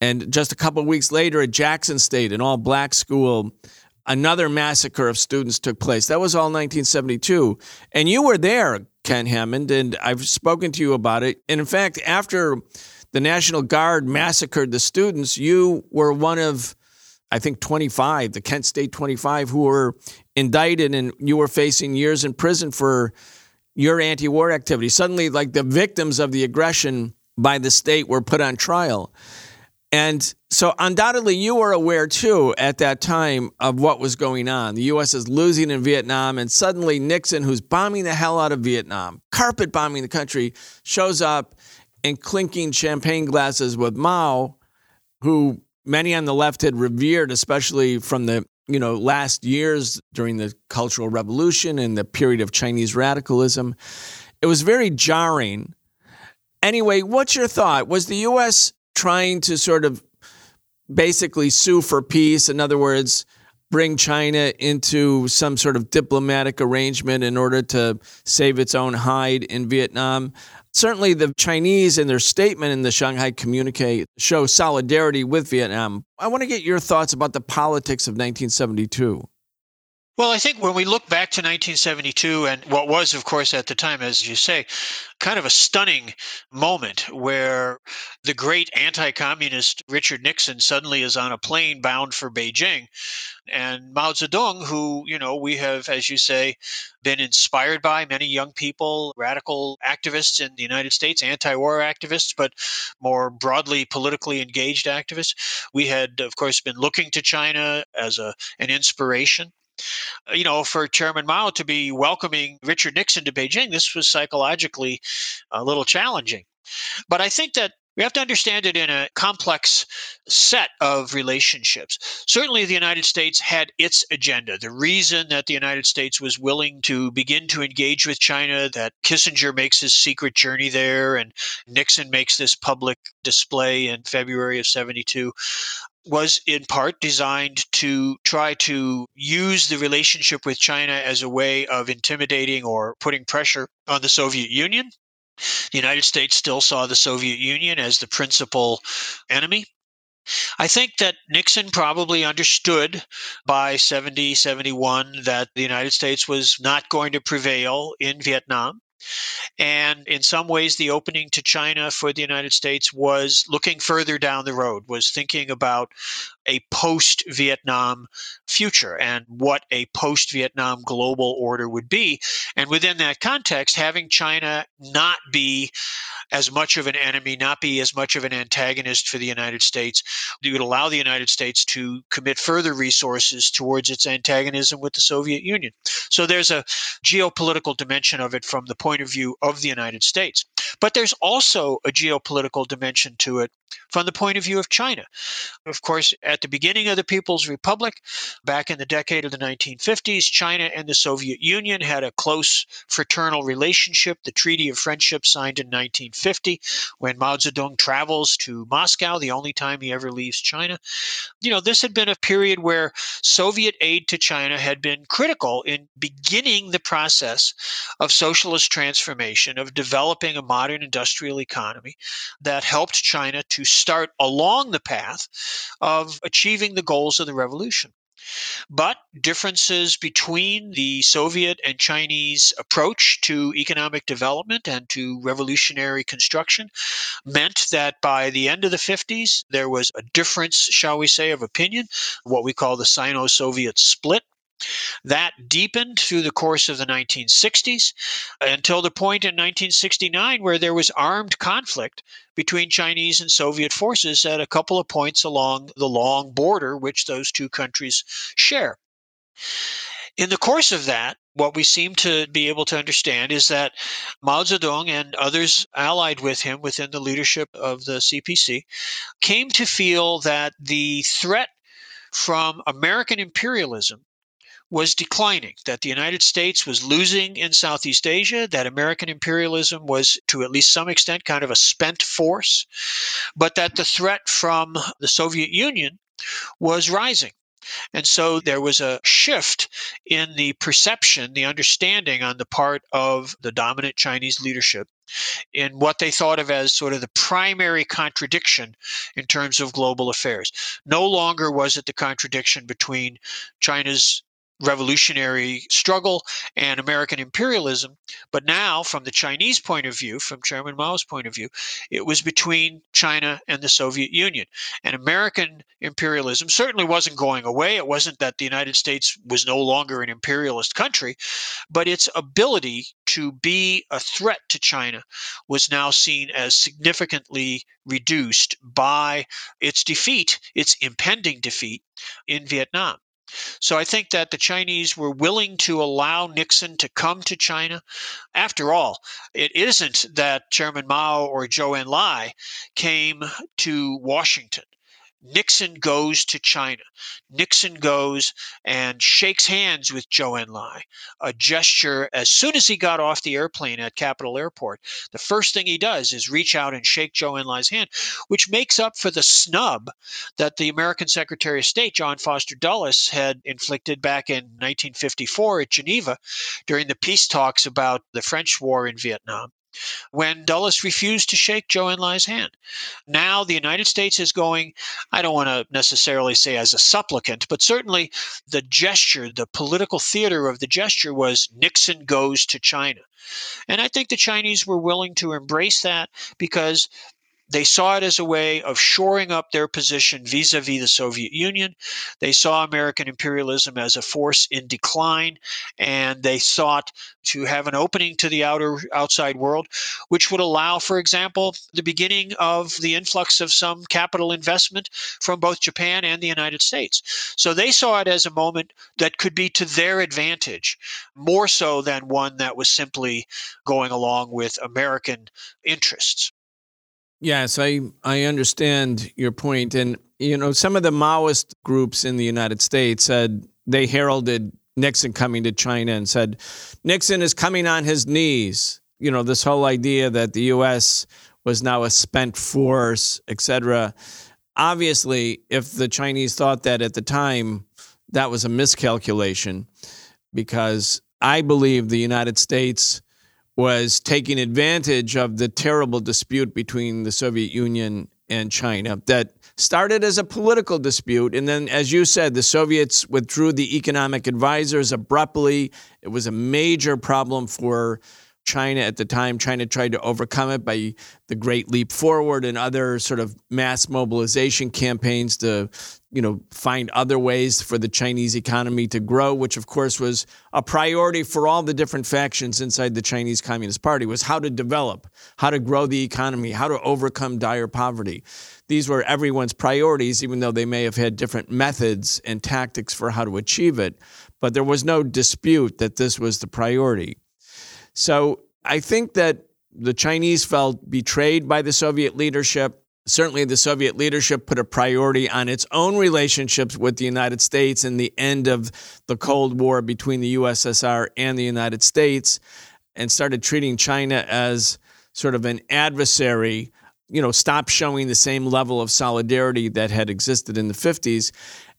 And just a couple weeks later at Jackson State, an all black school, another massacre of students took place. That was all 1972. And you were there, Ken Hammond, and I've spoken to you about it. And in fact, after the National Guard massacred the students, you were one of, I think, 25, the Kent State 25, who were indicted and you were facing years in prison for your anti war activity. Suddenly, like the victims of the aggression by the state were put on trial. And so, undoubtedly, you were aware too at that time of what was going on. The U.S. is losing in Vietnam, and suddenly Nixon, who's bombing the hell out of Vietnam, carpet bombing the country, shows up and clinking champagne glasses with Mao, who many on the left had revered, especially from the you know last years during the Cultural Revolution and the period of Chinese radicalism. It was very jarring. Anyway, what's your thought? Was the U.S trying to sort of basically sue for peace. In other words, bring China into some sort of diplomatic arrangement in order to save its own hide in Vietnam. Certainly, the Chinese in their statement in the Shanghai Communique show solidarity with Vietnam. I want to get your thoughts about the politics of 1972. Well, I think when we look back to 1972 and what was, of course, at the time, as you say, kind of a stunning moment where the great anti communist Richard Nixon suddenly is on a plane bound for Beijing. And Mao Zedong, who, you know, we have, as you say, been inspired by many young people, radical activists in the United States, anti war activists, but more broadly politically engaged activists. We had, of course, been looking to China as a, an inspiration Uh, you know, for Chairman Mao to be welcoming Richard Nixon to Beijing, this was psychologically a little challenging. But I think that we have to understand it in a complex set of relationships. Certainly, the United States had its agenda. The reason that the United States was willing to begin to engage with China, that Kissinger makes his secret journey there and Nixon makes this public display in February of 72, was in part designed to try to use the relationship with China as a way of intimidating or putting pressure on the Soviet Union. The United States still saw the Soviet Union as the principal enemy. I think that Nixon probably understood by 70, 71 that the United States was not going to prevail in Vietnam. And in some ways, the opening to China for the United States was looking further down the road, was thinking about a post Vietnam future and what a post Vietnam global order would be. And within that context, having China not be as much of an enemy, not be as much of an antagonist for the United States. Would allow the United States to commit further resources towards its antagonism with the Soviet Union. So there's a geopolitical dimension of it from the point of view of the United States. But there's also a geopolitical dimension to it from the point of view of China. Of course, at the beginning of the People's Republic, back in the decade of the 1950s, China and the Soviet Union had a close fraternal relationship. The Treaty of Friendship signed in 1950 when Mao Zedong travels to Moscow, the only time he ever leaves China. You know, this had been a period where Soviet aid to China had been critical in beginning the process of socialist transformation, of developing a modern industrial economy that helped China to start along the path of achieving the goals of the revolution. But differences between the Soviet and Chinese approach to economic development and to revolutionary construction meant that by the end of the 50s, there was a difference, shall we say, of opinion, what we call the Sino Soviet split. That deepened through the course of the 1960s until the point in 1969 where there was armed conflict between Chinese and Soviet forces at a couple of points along the long border which those two countries share. In the course of that, what we seem to be able to understand is that Mao Zedong and others allied with him within the leadership of the CPC came to feel that the threat from American imperialism was declining, that the United States was losing in Southeast Asia, that American imperialism was, to at least some extent, kind of a spent force, but that the threat from the Soviet Union was rising. And so there was a shift in the perception, the understanding on the part of the dominant Chinese leadership in what they thought of as sort of the primary contradiction in terms of global affairs. No longer was it the contradiction between China's revolutionary struggle and American imperialism. But now, from the Chinese point of view, from Chairman Mao's point of view, it was between China and the Soviet Union. And American imperialism certainly wasn't going away. It wasn't that the United States was no longer an imperialist country, but its ability to be a threat to China was now seen as significantly reduced by its defeat, its impending defeat in Vietnam. So I think that the Chinese were willing to allow Nixon to come to China. After all, it isn't that Chairman Mao or Zhou Enlai came to Washington. Nixon goes to China. Nixon goes and shakes hands with Zhou Enlai, a gesture as soon as he got off the airplane at Capital Airport. The first thing he does is reach out and shake Zhou Enlai's hand, which makes up for the snub that the American Secretary of State, John Foster Dulles, had inflicted back in 1954 at Geneva during the peace talks about the French war in Vietnam when Dulles refused to shake Zhou Enlai's hand. Now the United States is going, I don't want to necessarily say as a supplicant, but certainly the gesture, the political theater of the gesture was Nixon goes to China. And I think the Chinese were willing to embrace that because they saw it as a way of shoring up their position vis a vis the Soviet Union. They saw American imperialism as a force in decline, and they sought to have an opening to the outer outside world, which would allow, for example, the beginning of the influx of some capital investment from both Japan and the United States. So they saw it as a moment that could be to their advantage, more so than one that was simply going along with American interests. Yes, I, I understand your point. And, you know, some of the Maoist groups in the United States said they heralded Nixon coming to China and said, Nixon is coming on his knees. You know, this whole idea that the U.S. was now a spent force, et cetera. Obviously, if the Chinese thought that at the time, that was a miscalculation because I believe the United States was taking advantage of the terrible dispute between the Soviet Union and China that started as a political dispute. And then, as you said, the Soviets withdrew the economic advisors abruptly. It was a major problem for China at the time. China tried to overcome it by the Great Leap Forward and other sort of mass mobilization campaigns to, you know, find other ways for the Chinese economy to grow, which of course was a priority for all the different factions inside the Chinese Communist Party was how to develop, how to grow the economy, how to overcome dire poverty. These were everyone's priorities, even though they may have had different methods and tactics for how to achieve it. But there was no dispute that this was the priority. So I think that the Chinese felt betrayed by the Soviet leadership. Certainly, the Soviet leadership put a priority on its own relationships with the United States and the end of the Cold War between the USSR and the United States and started treating China as sort of an adversary, you know, stop showing the same level of solidarity that had existed in the 50s.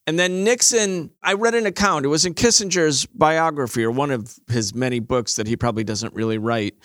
And then Nixon, I read an account, it was in Kissinger's biography or one of his many books that he probably doesn't really write.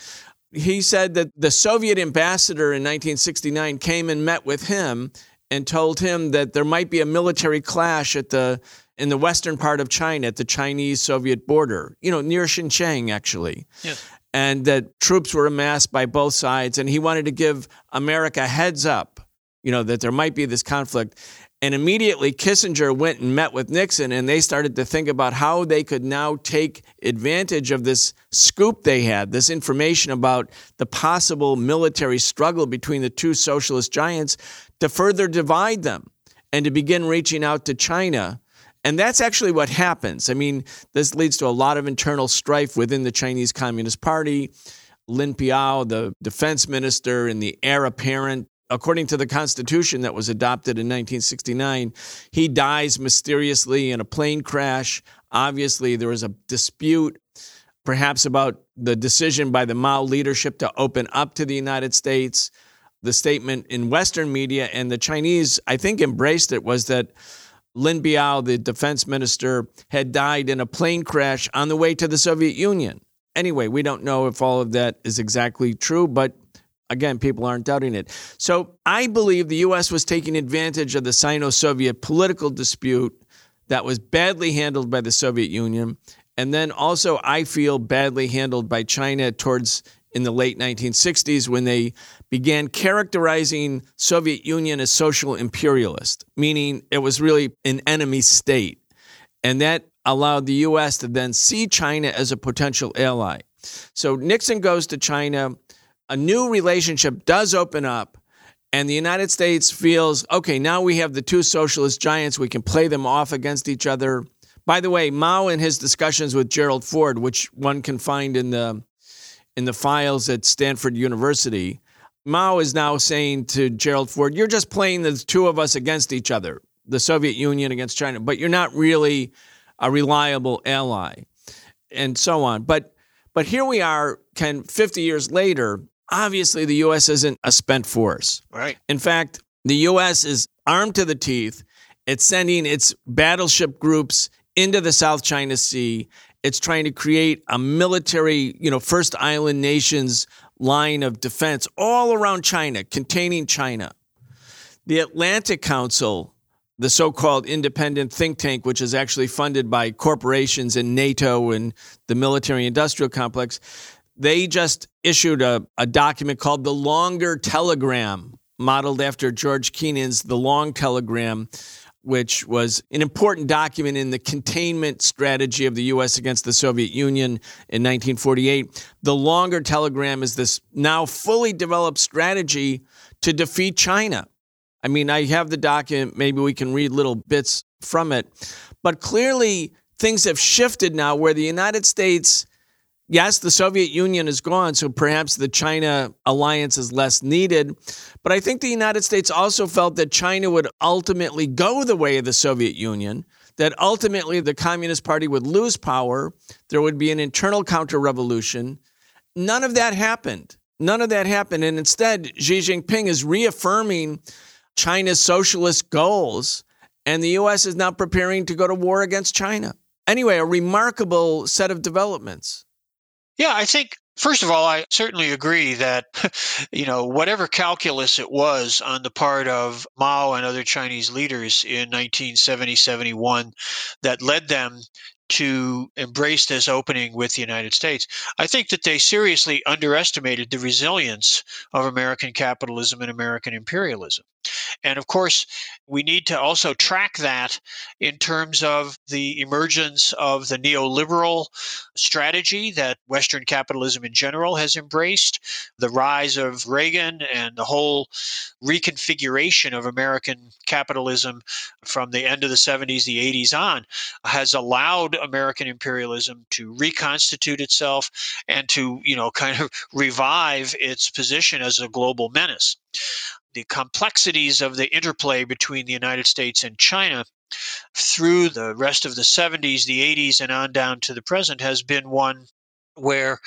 He said that the Soviet ambassador in 1969 came and met with him and told him that there might be a military clash at the in the western part of China at the Chinese Soviet border, you know, near Xinjiang actually. Yes. And that troops were amassed by both sides and he wanted to give America heads up, you know, that there might be this conflict. And immediately Kissinger went and met with Nixon, and they started to think about how they could now take advantage of this scoop they had, this information about the possible military struggle between the two socialist giants to further divide them and to begin reaching out to China. And that's actually what happens. I mean, this leads to a lot of internal strife within the Chinese Communist Party. Lin Piao, the defense minister and the heir apparent according to the Constitution that was adopted in 1969, he dies mysteriously in a plane crash. Obviously, there was a dispute, perhaps about the decision by the Mao leadership to open up to the United States. The statement in Western media and the Chinese, I think, embraced it was that Lin Biao, the defense minister, had died in a plane crash on the way to the Soviet Union. Anyway, we don't know if all of that is exactly true, but again, people aren't doubting it. So I believe the U.S. was taking advantage of the Sino Soviet political dispute that was badly handled by the Soviet Union. And then also, I feel badly handled by China towards in the late 1960s when they began characterizing Soviet Union as social imperialist, meaning it was really an enemy state. And that allowed the US to then see China as a potential ally. So Nixon goes to China a new relationship does open up and the United States feels, okay, now we have the two socialist giants, we can play them off against each other. By the way, Mao in his discussions with Gerald Ford, which one can find in the in the files at Stanford University, Mao is now saying to Gerald Ford, you're just playing the two of us against each other, the Soviet Union against China, but you're not really a reliable ally and so on. But but here we are, Ken, 50 years later, obviously the U.S. isn't a spent force. Right. In fact, the U.S. is armed to the teeth. It's sending its battleship groups into the South China Sea. It's trying to create a military, you know, first island nations line of defense all around China, containing China. The Atlantic Council, the so called independent think tank, which is actually funded by corporations and NATO and the military industrial complex, they just issued a, a document called the Longer Telegram, modeled after George Kennan's The Long Telegram, which was an important document in the containment strategy of the U.S. against the Soviet Union in 1948. The Longer Telegram is this now fully developed strategy to defeat China. I mean, I have the document, maybe we can read little bits from it. But clearly, things have shifted now where the United States yes, the Soviet Union is gone, so perhaps the China alliance is less needed. But I think the United States also felt that China would ultimately go the way of the Soviet Union, that ultimately the Communist Party would lose power, there would be an internal counter revolution. None of that happened. None of that happened. And instead, Xi Jinping is reaffirming China's socialist goals, and the U.S. is now preparing to go to war against China. Anyway, a remarkable set of developments. Yeah, I think First of all, I certainly agree that, *laughs* you know, whatever calculus it was on the part of Mao and other Chinese leaders in 1970 71 that led them to embrace this opening with the United States. I think that they seriously underestimated the resilience of American capitalism and American imperialism. And of course, we need to also track that in terms of the emergence of the neoliberal strategy that Western capitalism in general has embraced, the rise of Reagan, and the whole reconfiguration of American capitalism from the end of the 70s, the 80s on has allowed American imperialism to reconstitute itself and to, you know, *laughs* kind of revive its position as a global menace. The complexities of the interplay between the United States and China through the rest of the 70s, the 80s, and on down to the present has been one where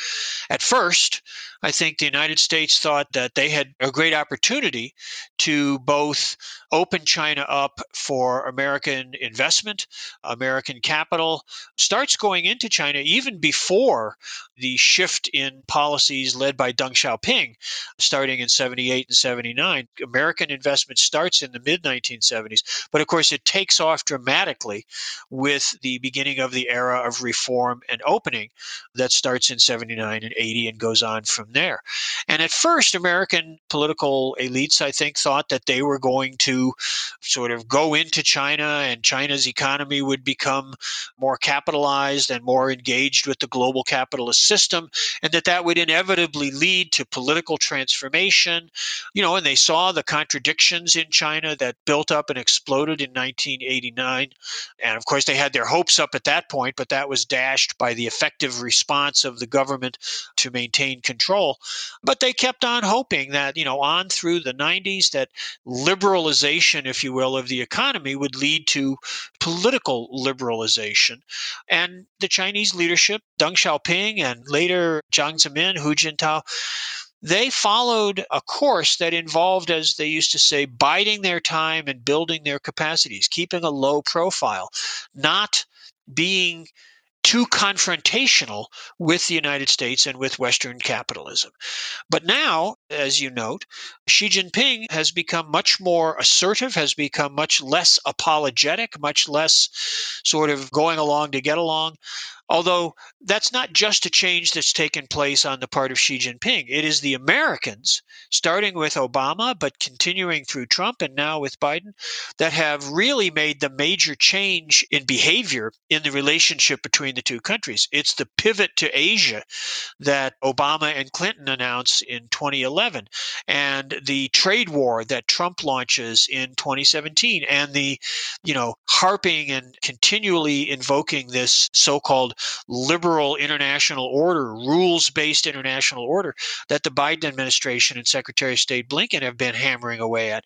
at first I think the United States thought that they had a great opportunity to both open China up for American investment, American capital, starts going into China even before the shift in policies led by Deng Xiaoping, starting in 78 and 79. American investment starts in the mid 1970s, but of course it takes off dramatically with the beginning of the era of reform and opening that starts in 79 and 80 and goes on from there. And at first, American political elites, I think, thought that they were going to sort of go into China and China's economy would become more capitalized and more engaged with the global capitalist system, and that that would inevitably lead to political transformation. You know, and they saw the contradictions in China that built up and exploded in 1989. And of course, they had their hopes up at that point, but that was dashed by the effective response of the government to maintain control. But they kept on hoping that, you know, on through the 90s, that liberalization, if you will, of the economy would lead to political liberalization. And the Chinese leadership, Deng Xiaoping and later Jiang Zemin, Hu Jintao, they followed a course that involved, as they used to say, biding their time and building their capacities, keeping a low profile, not being too confrontational with the United States and with Western capitalism. But now, as you note, Xi Jinping has become much more assertive, has become much less apologetic, much less sort of going along to get along. Although that's not just a change that's taken place on the part of Xi Jinping. It is the Americans, starting with Obama, but continuing through Trump and now with Biden, that have really made the major change in behavior in the relationship between the two countries. It's the pivot to Asia that Obama and Clinton announced in 2011, and the trade war that Trump launches in 2017, and the, you know, harping and continually invoking this so called liberal international order, rules based international order that the Biden administration and Secretary of State Blinken have been hammering away at.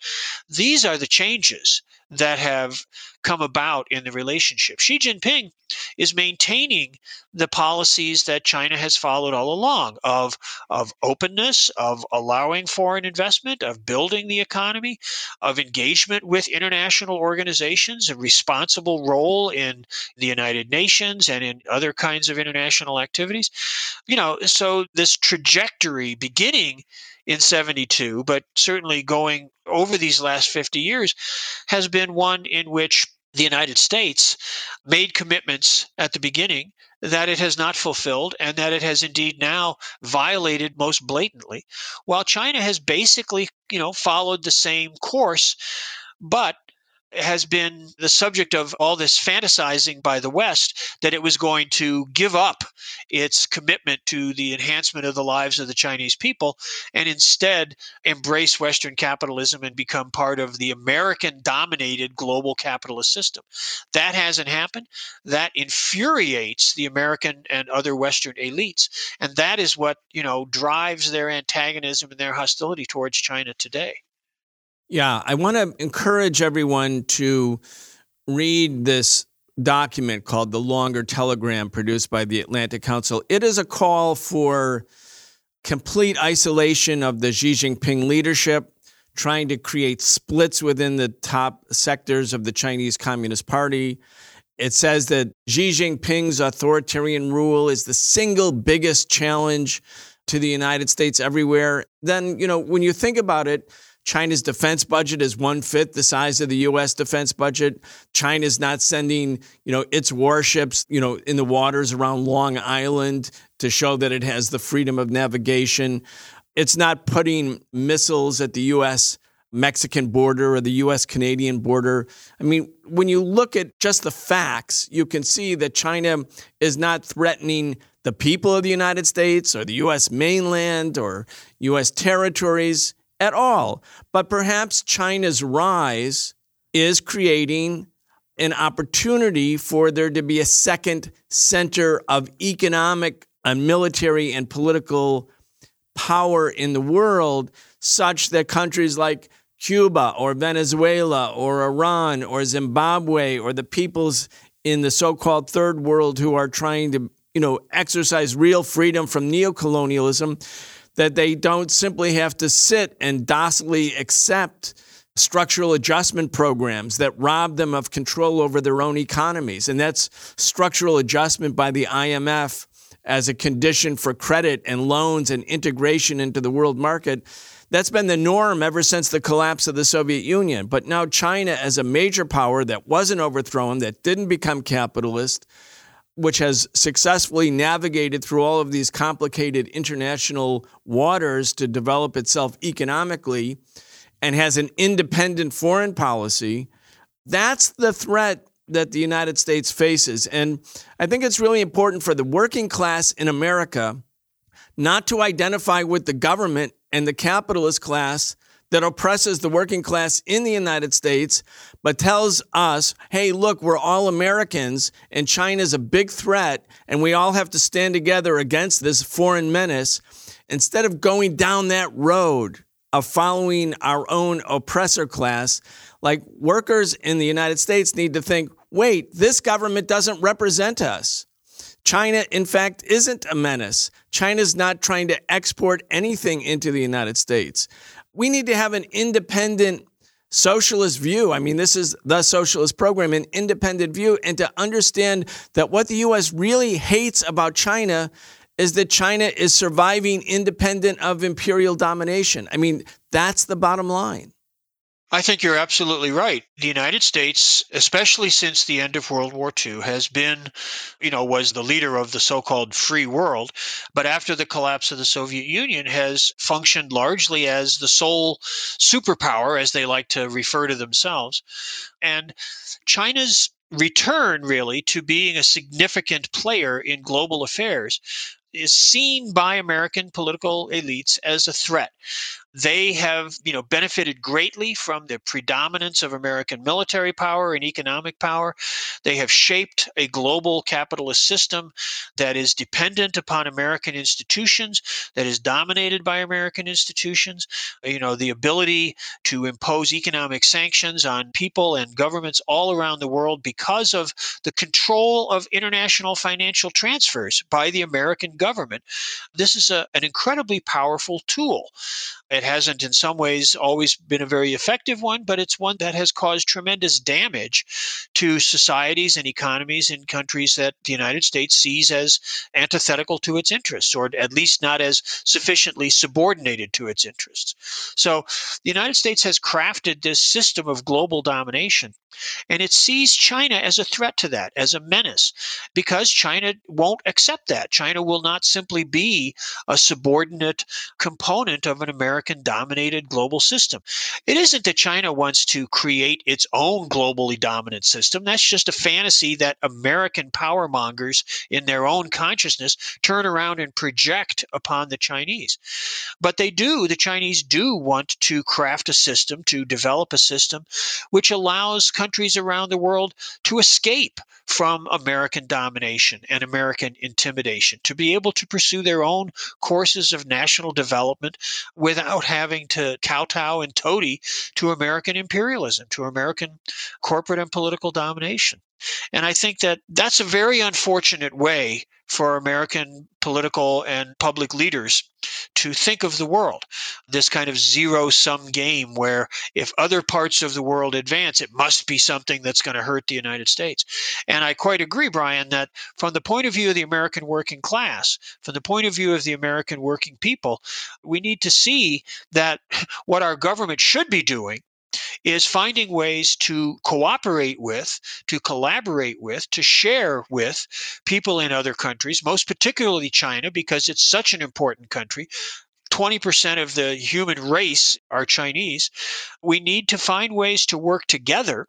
These are the changes that have come about in the relationship. Xi Jinping is maintaining the policies that China has followed all along of, of openness, of allowing foreign investment, of building the economy, of engagement with international organizations, a responsible role in the United Nations and in other kinds of international activities. You know, so this trajectory beginning in 72, but certainly going over these last 50 years, has been one in which the United States made commitments at the beginning that it has not fulfilled and that it has indeed now violated most blatantly while China has basically you know followed the same course but has been the subject of all this fantasizing by the West that it was going to give up its commitment to the enhancement of the lives of the Chinese people and instead embrace Western capitalism and become part of the American dominated global capitalist system. That hasn't happened. That infuriates the American and other Western elites. And that is what, you know, drives their antagonism and their hostility towards China today. Yeah, I want to encourage everyone to read this document called The Longer Telegram, produced by the Atlantic Council. It is a call for complete isolation of the Xi Jinping leadership, trying to create splits within the top sectors of the Chinese Communist Party. It says that Xi Jinping's authoritarian rule is the single biggest challenge to the United States everywhere. Then, you know, when you think about it, China's defense budget is one fifth the size of the U.S. defense budget. China's not sending, you know, its warships, you know, in the waters around Long Island to show that it has the freedom of navigation. It's not putting missiles at the U.S. Mexican border or the US Canadian border. I mean, when you look at just the facts, you can see that China is not threatening the people of the United States or the US mainland or US territories at all. But perhaps China's rise is creating an opportunity for there to be a second center of economic and military and political power in the world such that countries like Cuba or Venezuela or Iran or Zimbabwe or the peoples in the so-called third world who are trying to, you know, exercise real freedom from neocolonialism that they don't simply have to sit and docilely accept structural adjustment programs that rob them of control over their own economies. And that's structural adjustment by the IMF as a condition for credit and loans and integration into the world market. That's been the norm ever since the collapse of the Soviet Union. But now China, as a major power that wasn't overthrown, that didn't become capitalist, which has successfully navigated through all of these complicated international waters to develop itself economically and has an independent foreign policy, that's the threat that the United States faces. And I think it's really important for the working class in America not to identify with the government and the capitalist class that oppresses the working class in the United States, but tells us, hey, look, we're all Americans and China's a big threat and we all have to stand together against this foreign menace. Instead of going down that road of following our own oppressor class, like workers in the United States need to think, wait, this government doesn't represent us. China, in fact, isn't a menace. China's not trying to export anything into the United States. We need to have an independent socialist view. I mean, this is the socialist program, an independent view, and to understand that what the U.S. really hates about China is that China is surviving independent of imperial domination. I mean, that's the bottom line. I think you're absolutely right. The United States, especially since the end of World War II, has been, you know, was the leader of the so called free world, but after the collapse of the Soviet Union has functioned largely as the sole superpower, as they like to refer to themselves. And China's return, really, to being a significant player in global affairs is seen by American political elites as a threat. They have, you know, benefited greatly from the predominance of American military power and economic power. They have shaped a global capitalist system that is dependent upon American institutions, that is dominated by American institutions. You know, the ability to impose economic sanctions on people and governments all around the world because of the control of international financial transfers by the American government. This is a, an incredibly powerful tool. It hasn't, in some ways, always been a very effective one, but it's one that has caused tremendous damage to societies and economies in countries that the United States sees as antithetical to its interests, or at least not as sufficiently subordinated to its interests. So the United States has crafted this system of global domination, and it sees China as a threat to that, as a menace, because China won't accept that. China will not simply be a subordinate component of an American American dominated global system. It isn't that China wants to create its own globally dominant system. That's just a fantasy that American power mongers in their own consciousness turn around and project upon the Chinese. But they do, the Chinese do want to craft a system, to develop a system which allows countries around the world to escape from American domination and American intimidation, to be able to pursue their own courses of national development without having to kowtow and toady to American imperialism, to American corporate and political domination. And I think that that's a very unfortunate way for American political and public leaders to think of the world. This kind of zero sum game where if other parts of the world advance, it must be something that's going to hurt the United States. And I quite agree, Brian, that from the point of view of the American working class, from the point of view of the American working people, we need to see that *laughs* what our government should be doing is finding ways to cooperate with, to collaborate with, to share with people in other countries, most particularly China, because it's such an important country. 20% of the human race are Chinese. We need to find ways to work together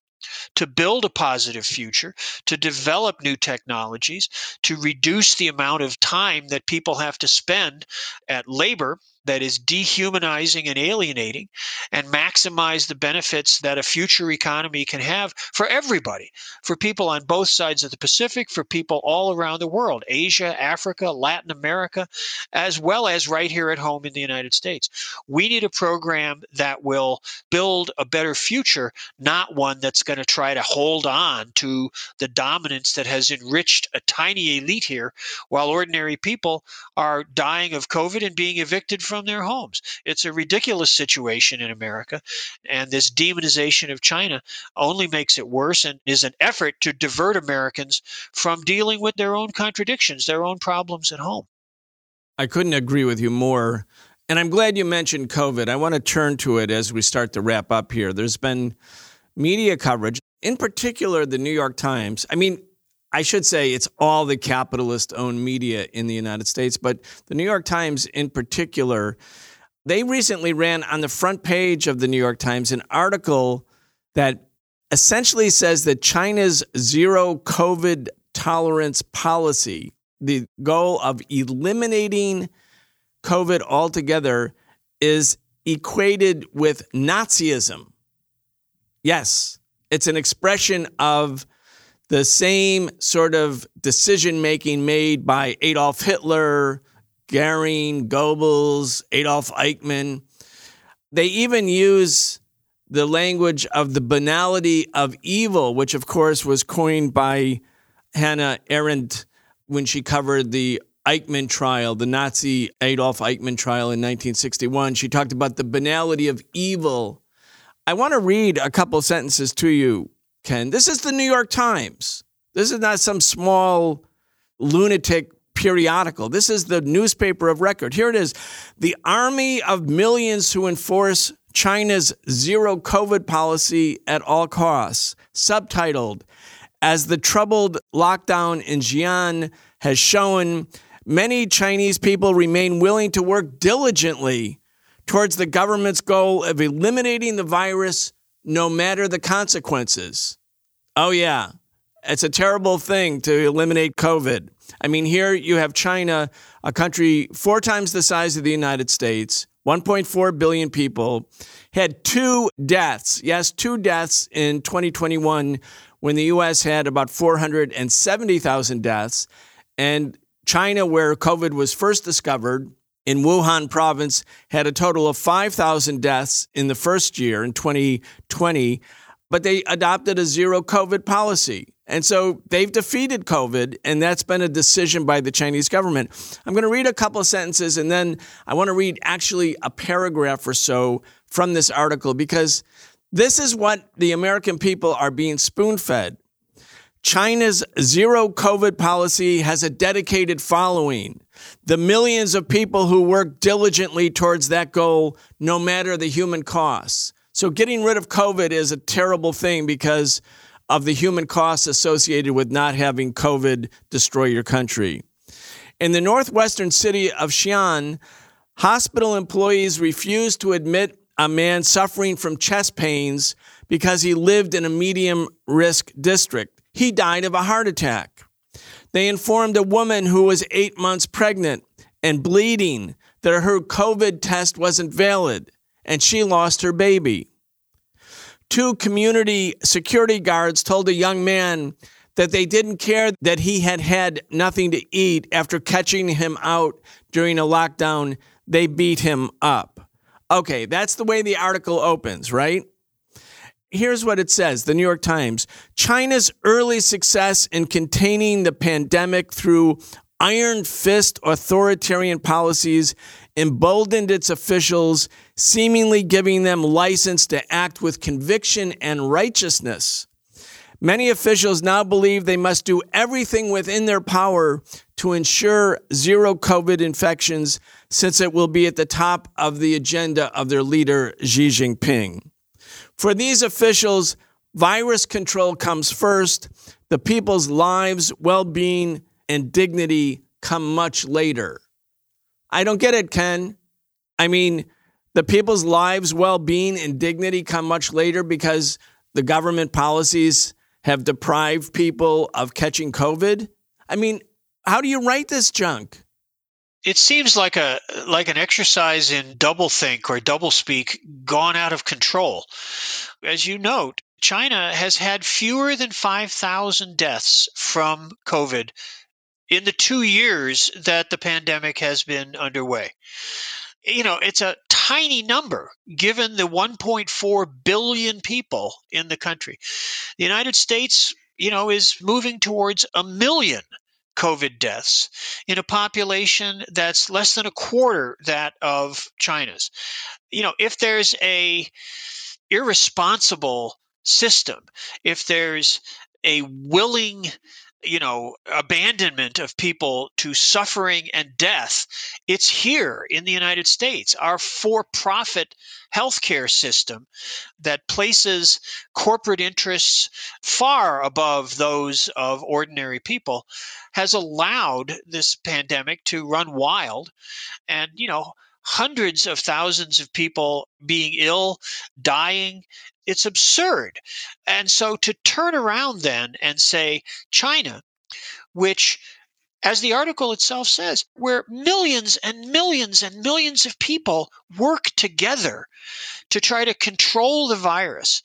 to build a positive future, to develop new technologies, to reduce the amount of time that people have to spend at labor that is dehumanizing and alienating and maximize the benefits that a future economy can have for everybody, for people on both sides of the Pacific, for people all around the world, Asia, Africa, Latin America, as well as right here at home in the United States. We need a program that will build a better future, not one that's going to try to hold on to the dominance that has enriched a tiny elite here while ordinary people are dying of COVID and being evicted from their homes. It's a ridiculous situation in America. And this demonization of China only makes it worse and is an effort to divert Americans from dealing with their own contradictions, their own problems at home. I couldn't agree with you more. And I'm glad you mentioned COVID. I want to turn to it as we start to wrap up here. There's been media coverage, in particular, the New York Times. I mean, I should say it's all the capitalist owned media in the United States, but the New York Times in particular, they recently ran on the front page of the New York Times an article that essentially says that China's zero COVID tolerance policy, the goal of eliminating COVID altogether, is equated with Nazism. Yes, it's an expression of the same sort of decision making made by Adolf Hitler, Goering, Goebbels, Adolf Eichmann. They even use the language of the banality of evil, which of course was coined by Hannah Arendt when she covered the Eichmann trial, the Nazi Adolf Eichmann trial in 1961. She talked about the banality of evil. I want to read a couple sentences to you Ken. This is the New York Times. This is not some small lunatic periodical. This is the newspaper of record. Here it is The army of millions who enforce China's zero COVID policy at all costs, subtitled As the troubled lockdown in Xi'an has shown, many Chinese people remain willing to work diligently towards the government's goal of eliminating the virus no matter the consequences. Oh, yeah. It's a terrible thing to eliminate COVID. I mean, here you have China, a country four times the size of the United States, 1.4 billion people, had two deaths. Yes, two deaths in 2021 when the US had about 470,000 deaths. And China, where COVID was first discovered, in Wuhan province had a total of 5,000 deaths in the first year in 2020, but they adopted a zero COVID policy. And so they've defeated COVID, and that's been a decision by the Chinese government. I'm going to read a couple of sentences, and then I want to read actually a paragraph or so from this article because this is what the American people are being spoon fed. China's zero COVID policy has a dedicated following. The millions of people who work diligently towards that goal, no matter the human costs. So, getting rid of COVID is a terrible thing because of the human costs associated with not having COVID destroy your country. In the northwestern city of Xi'an, hospital employees refused to admit a man suffering from chest pains because he lived in a medium risk district. He died of a heart attack. They informed a woman who was eight months pregnant and bleeding that her COVID test wasn't valid and she lost her baby. Two community security guards told a young man that they didn't care that he had had nothing to eat after catching him out during a lockdown. They beat him up. Okay, that's the way the article opens, right? Here's what it says The New York Times China's early success in containing the pandemic through iron fist authoritarian policies emboldened its officials, seemingly giving them license to act with conviction and righteousness. Many officials now believe they must do everything within their power to ensure zero COVID infections, since it will be at the top of the agenda of their leader, Xi Jinping. For these officials, virus control comes first, the people's lives, well being, and dignity come much later. I don't get it, Ken. I mean, the people's lives, well being, and dignity come much later because the government policies have deprived people of catching COVID. I mean, how do you write this junk? It seems like a like an exercise in doublethink or doublespeak gone out of control. As you note, China has had fewer than 5,000 deaths from COVID in the two years that the pandemic has been underway. You know, it's a tiny number given the 1.4 billion people in the country. The United States, you know, is moving towards a million COVID deaths in a population that's less than a quarter that of China's. You know, if there's a irresponsible system, if there's a willing you know abandonment of people to suffering and death it's here in the united states. Our for-profit healthcare system that places corporate interests far above those of ordinary people has allowed this pandemic to run wild and you know hundreds of thousands of people being ill, dying. It's absurd. And so to turn around then and say, China, which as the article itself says, where millions and millions and millions of people work together to try to control the virus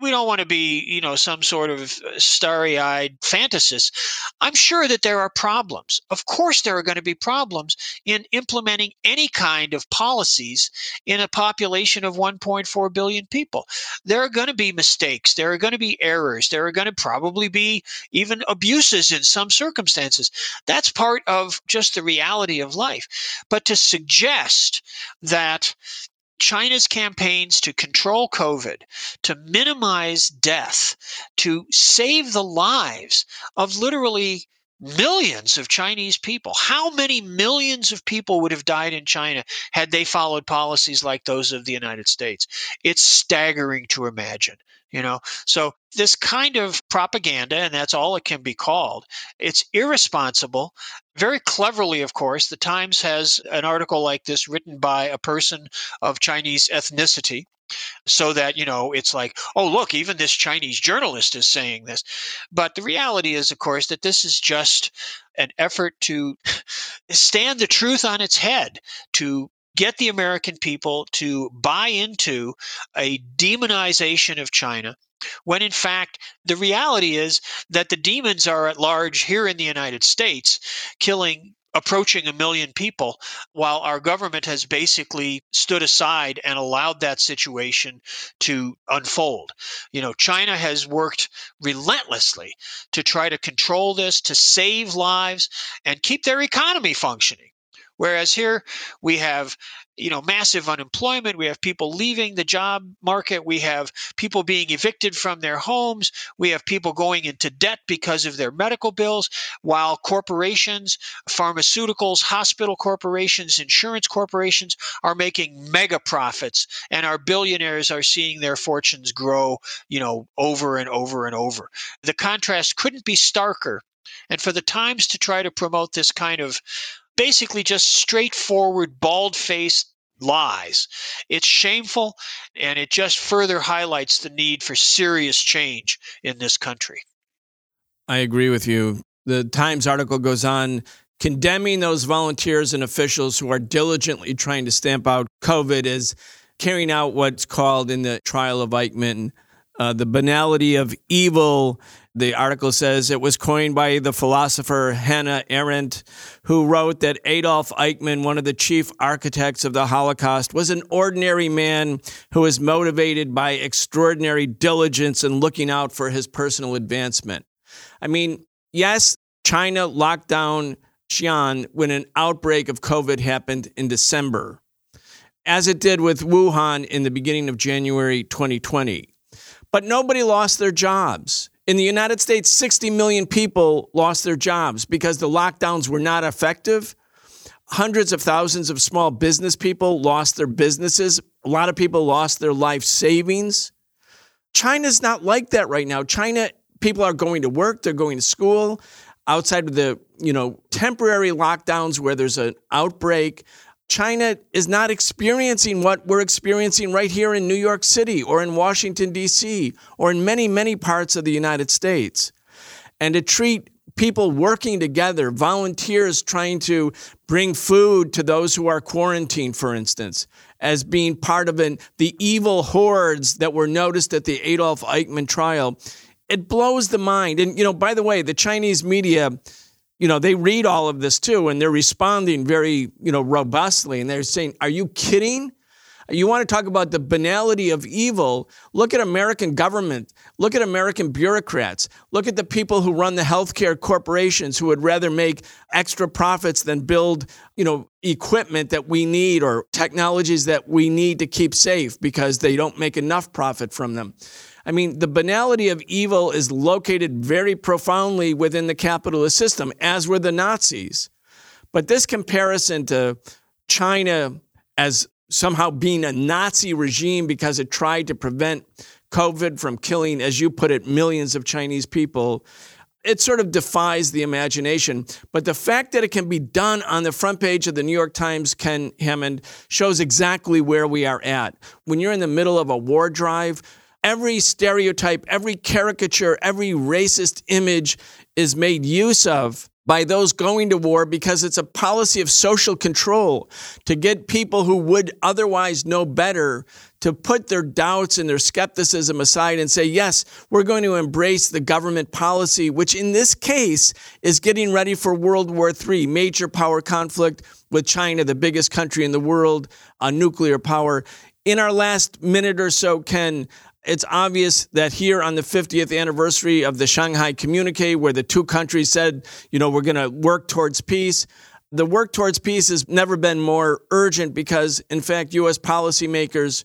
we don't want to be, you know, some sort of uh, starry eyed fantasist. I'm sure that there are problems. Of course, there are going to be problems in implementing any kind of policies in a population of 1.4 billion people. There are going to be mistakes. There are going to be errors. There are going to probably be even abuses in some circumstances. That's part of just the reality of life. But to suggest that China's campaigns to control COVID, to minimize death, to save the lives of literally millions of Chinese people. How many millions of people would have died in China had they followed policies like those of the United States? It's staggering to imagine you know? So this kind of propaganda and that's all it can be called it's irresponsible. Very cleverly of course the times has an article like this written by a person of chinese ethnicity so that you know it's like oh look even this chinese journalist is saying this. But the reality is of course that this is just an effort to *laughs* stand the truth on its head to get the American people to buy into a demonization of China when in fact the reality is that the demons are at large here in the United States, killing approaching a million people, while our government has basically stood aside and allowed that situation to unfold. You know, China has worked relentlessly to try to control this, to save lives, and keep their economy functioning. Whereas here we have you know massive unemployment we have people leaving the job market we have people being evicted from their homes we have people going into debt because of their medical bills while corporations pharmaceuticals hospital corporations insurance corporations are making mega profits and our billionaires are seeing their fortunes grow you know over and over and over. The contrast couldn't be starker. And for the times to try to promote this kind of basically just straightforward, bald faced lies. It's shameful and it just further highlights the need for serious change in this country. I agree with you. The Times article goes on condemning those volunteers and officials who are diligently trying to stamp out COVID as carrying out what's called in the trial of Eichmann uh, the banality of evil The article says it was coined by the philosopher Hannah Arendt, who wrote that Adolf Eichmann, one of the chief architects of the Holocaust, was an ordinary man who was motivated by extraordinary diligence and looking out for his personal advancement. I mean, yes, China locked down Xi'an when an outbreak of COVID happened in December, as it did with Wuhan in the beginning of January 2020. But nobody lost their jobs. In the United States, 60 million people lost their jobs because the lockdowns were not effective. Hundreds of thousands of small business people lost their businesses. A lot of people lost their life savings. China's not like that right now. China, people are going to work, they're going to school. Outside of the, you know, temporary lockdowns where there's an outbreak, China is not experiencing what we're experiencing right here in New York City or in Washington, D.C., or in many, many parts of the United States. And to treat people working together, volunteers trying to bring food to those who are quarantined, for instance, as being part of an, the evil hordes that were noticed at the Adolf Eichmann trial, it blows the mind. And, you know, by the way, the Chinese media you know, they read all of this too, and they're responding very, you know, robustly. And they're saying, Are you kidding? You want to talk about the banality of evil? Look at American government. Look at American bureaucrats. Look at the people who run the healthcare corporations who would rather make extra profits than build, you know, equipment that we need or technologies that we need to keep safe because they don't make enough profit from them. I mean, the banality of evil is located very profoundly within the capitalist system, as were the Nazis. But this comparison to China as somehow being a Nazi regime because it tried to prevent COVID from killing, as you put it, millions of Chinese people, it sort of defies the imagination. But the fact that it can be done on the front page of the New York Times, Ken Hammond, shows exactly where we are at. When you're in the middle of a war drive, every stereotype, every caricature, every racist image is made use of by those going to war because it's a policy of social control to get people who would otherwise know better to put their doubts and their skepticism aside and say, yes, we're going to embrace the government policy, which in this case is getting ready for World War III, major power conflict with China, the biggest country in the world, a nuclear power. In our last minute or so, Ken, it's obvious that here on the 50th anniversary of the Shanghai Communique, where the two countries said, you know, we're going to work towards peace, the work towards peace has never been more urgent because, in fact, U.S. policymakers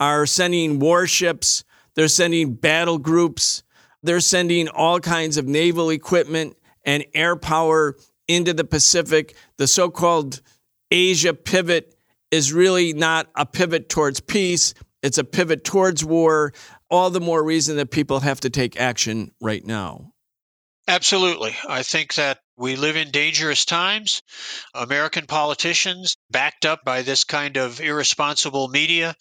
are sending warships, they're sending battle groups, they're sending all kinds of naval equipment and air power into the Pacific. The so called Asia pivot is really not a pivot towards peace. It's a pivot towards war. All the more reason that people have to take action right now. Absolutely. I think that we live in dangerous times. American politicians, backed up by this kind of irresponsible media,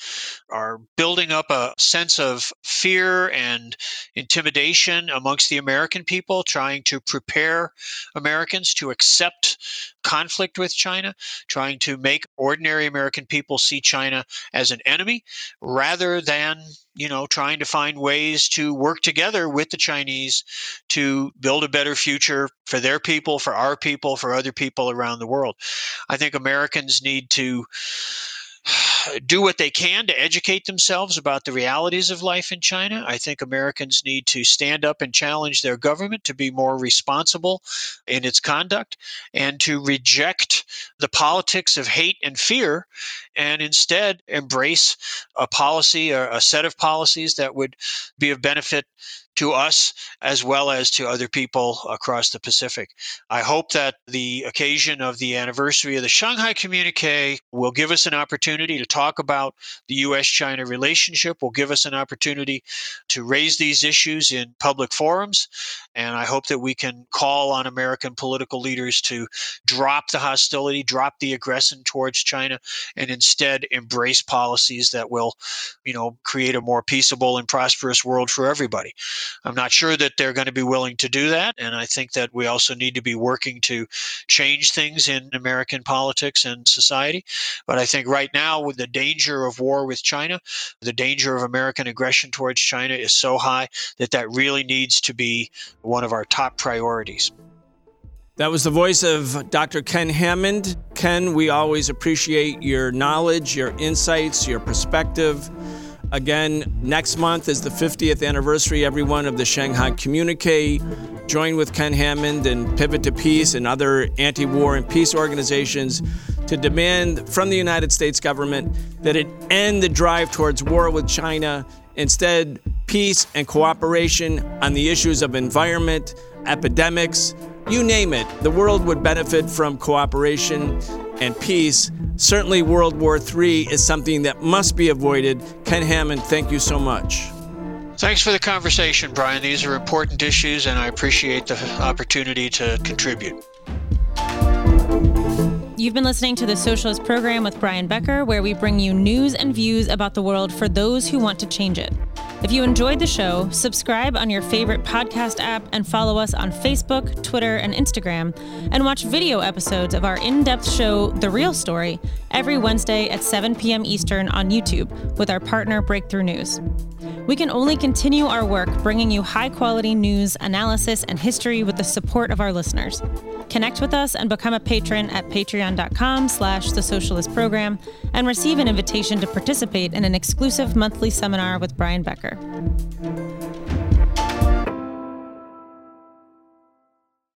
are building up a sense of fear and intimidation amongst the American people, trying to prepare Americans to accept conflict with China, trying to make ordinary American people see China as an enemy rather than, you know, trying to find ways to work together with the Chinese to build a better future for their people, for our people, for other people around the world. I think Americans need to do what they can to educate themselves about the realities of life in China. I think Americans need to stand up and challenge their government to be more responsible in its conduct and to reject the politics of hate and fear and instead embrace a policy or a set of policies that would be of benefit to us as well as to other people across the Pacific. I hope that the occasion of the anniversary of the Shanghai Communique will give us an opportunity to talk about the U.S. China relationship, will give us an opportunity to raise these issues in public forums. And I hope that we can call on American political leaders to drop the hostility, drop the aggression towards China, and instead embrace policies that will, you know, create a more peaceable and prosperous world for everybody. I'm not sure that they're going to be willing to do that. And I think that we also need to be working to change things in American politics and society. But I think right now, with the danger of war with China, the danger of American aggression towards China is so high that that really needs to be one of our top priorities. That was the voice of Dr. Ken Hammond. Ken, we always appreciate your knowledge, your insights, your perspective. Again, next month is the 50th anniversary, everyone, of the Shanghai Communique. Join with Ken Hammond and Pivot to Peace and other anti war and peace organizations to demand from the United States government that it end the drive towards war with China. Instead, peace and cooperation on the issues of environment, epidemics, you name it, the world would benefit from cooperation and peace. Certainly, World War III is something that must be avoided. Ken Hammond, thank you so much. Thanks for the conversation, Brian. These are important issues, and I appreciate the opportunity to contribute. You've been listening to the Socialist Program with Brian Becker, where we bring you news and views about the world for those who want to change it. If you enjoyed the show, subscribe on your favorite podcast app and follow us on Facebook, Twitter, and Instagram, and watch video episodes of our in depth show, The Real Story, every Wednesday at 7 p.m. Eastern on YouTube with our partner Breakthrough News. We can only continue our work bringing you high quality news, analysis, and history with the support of our listeners. Connect with us and become a patron at patreon.com slash the socialist program and receive an invitation to participate in an exclusive monthly seminar with Brian Becker.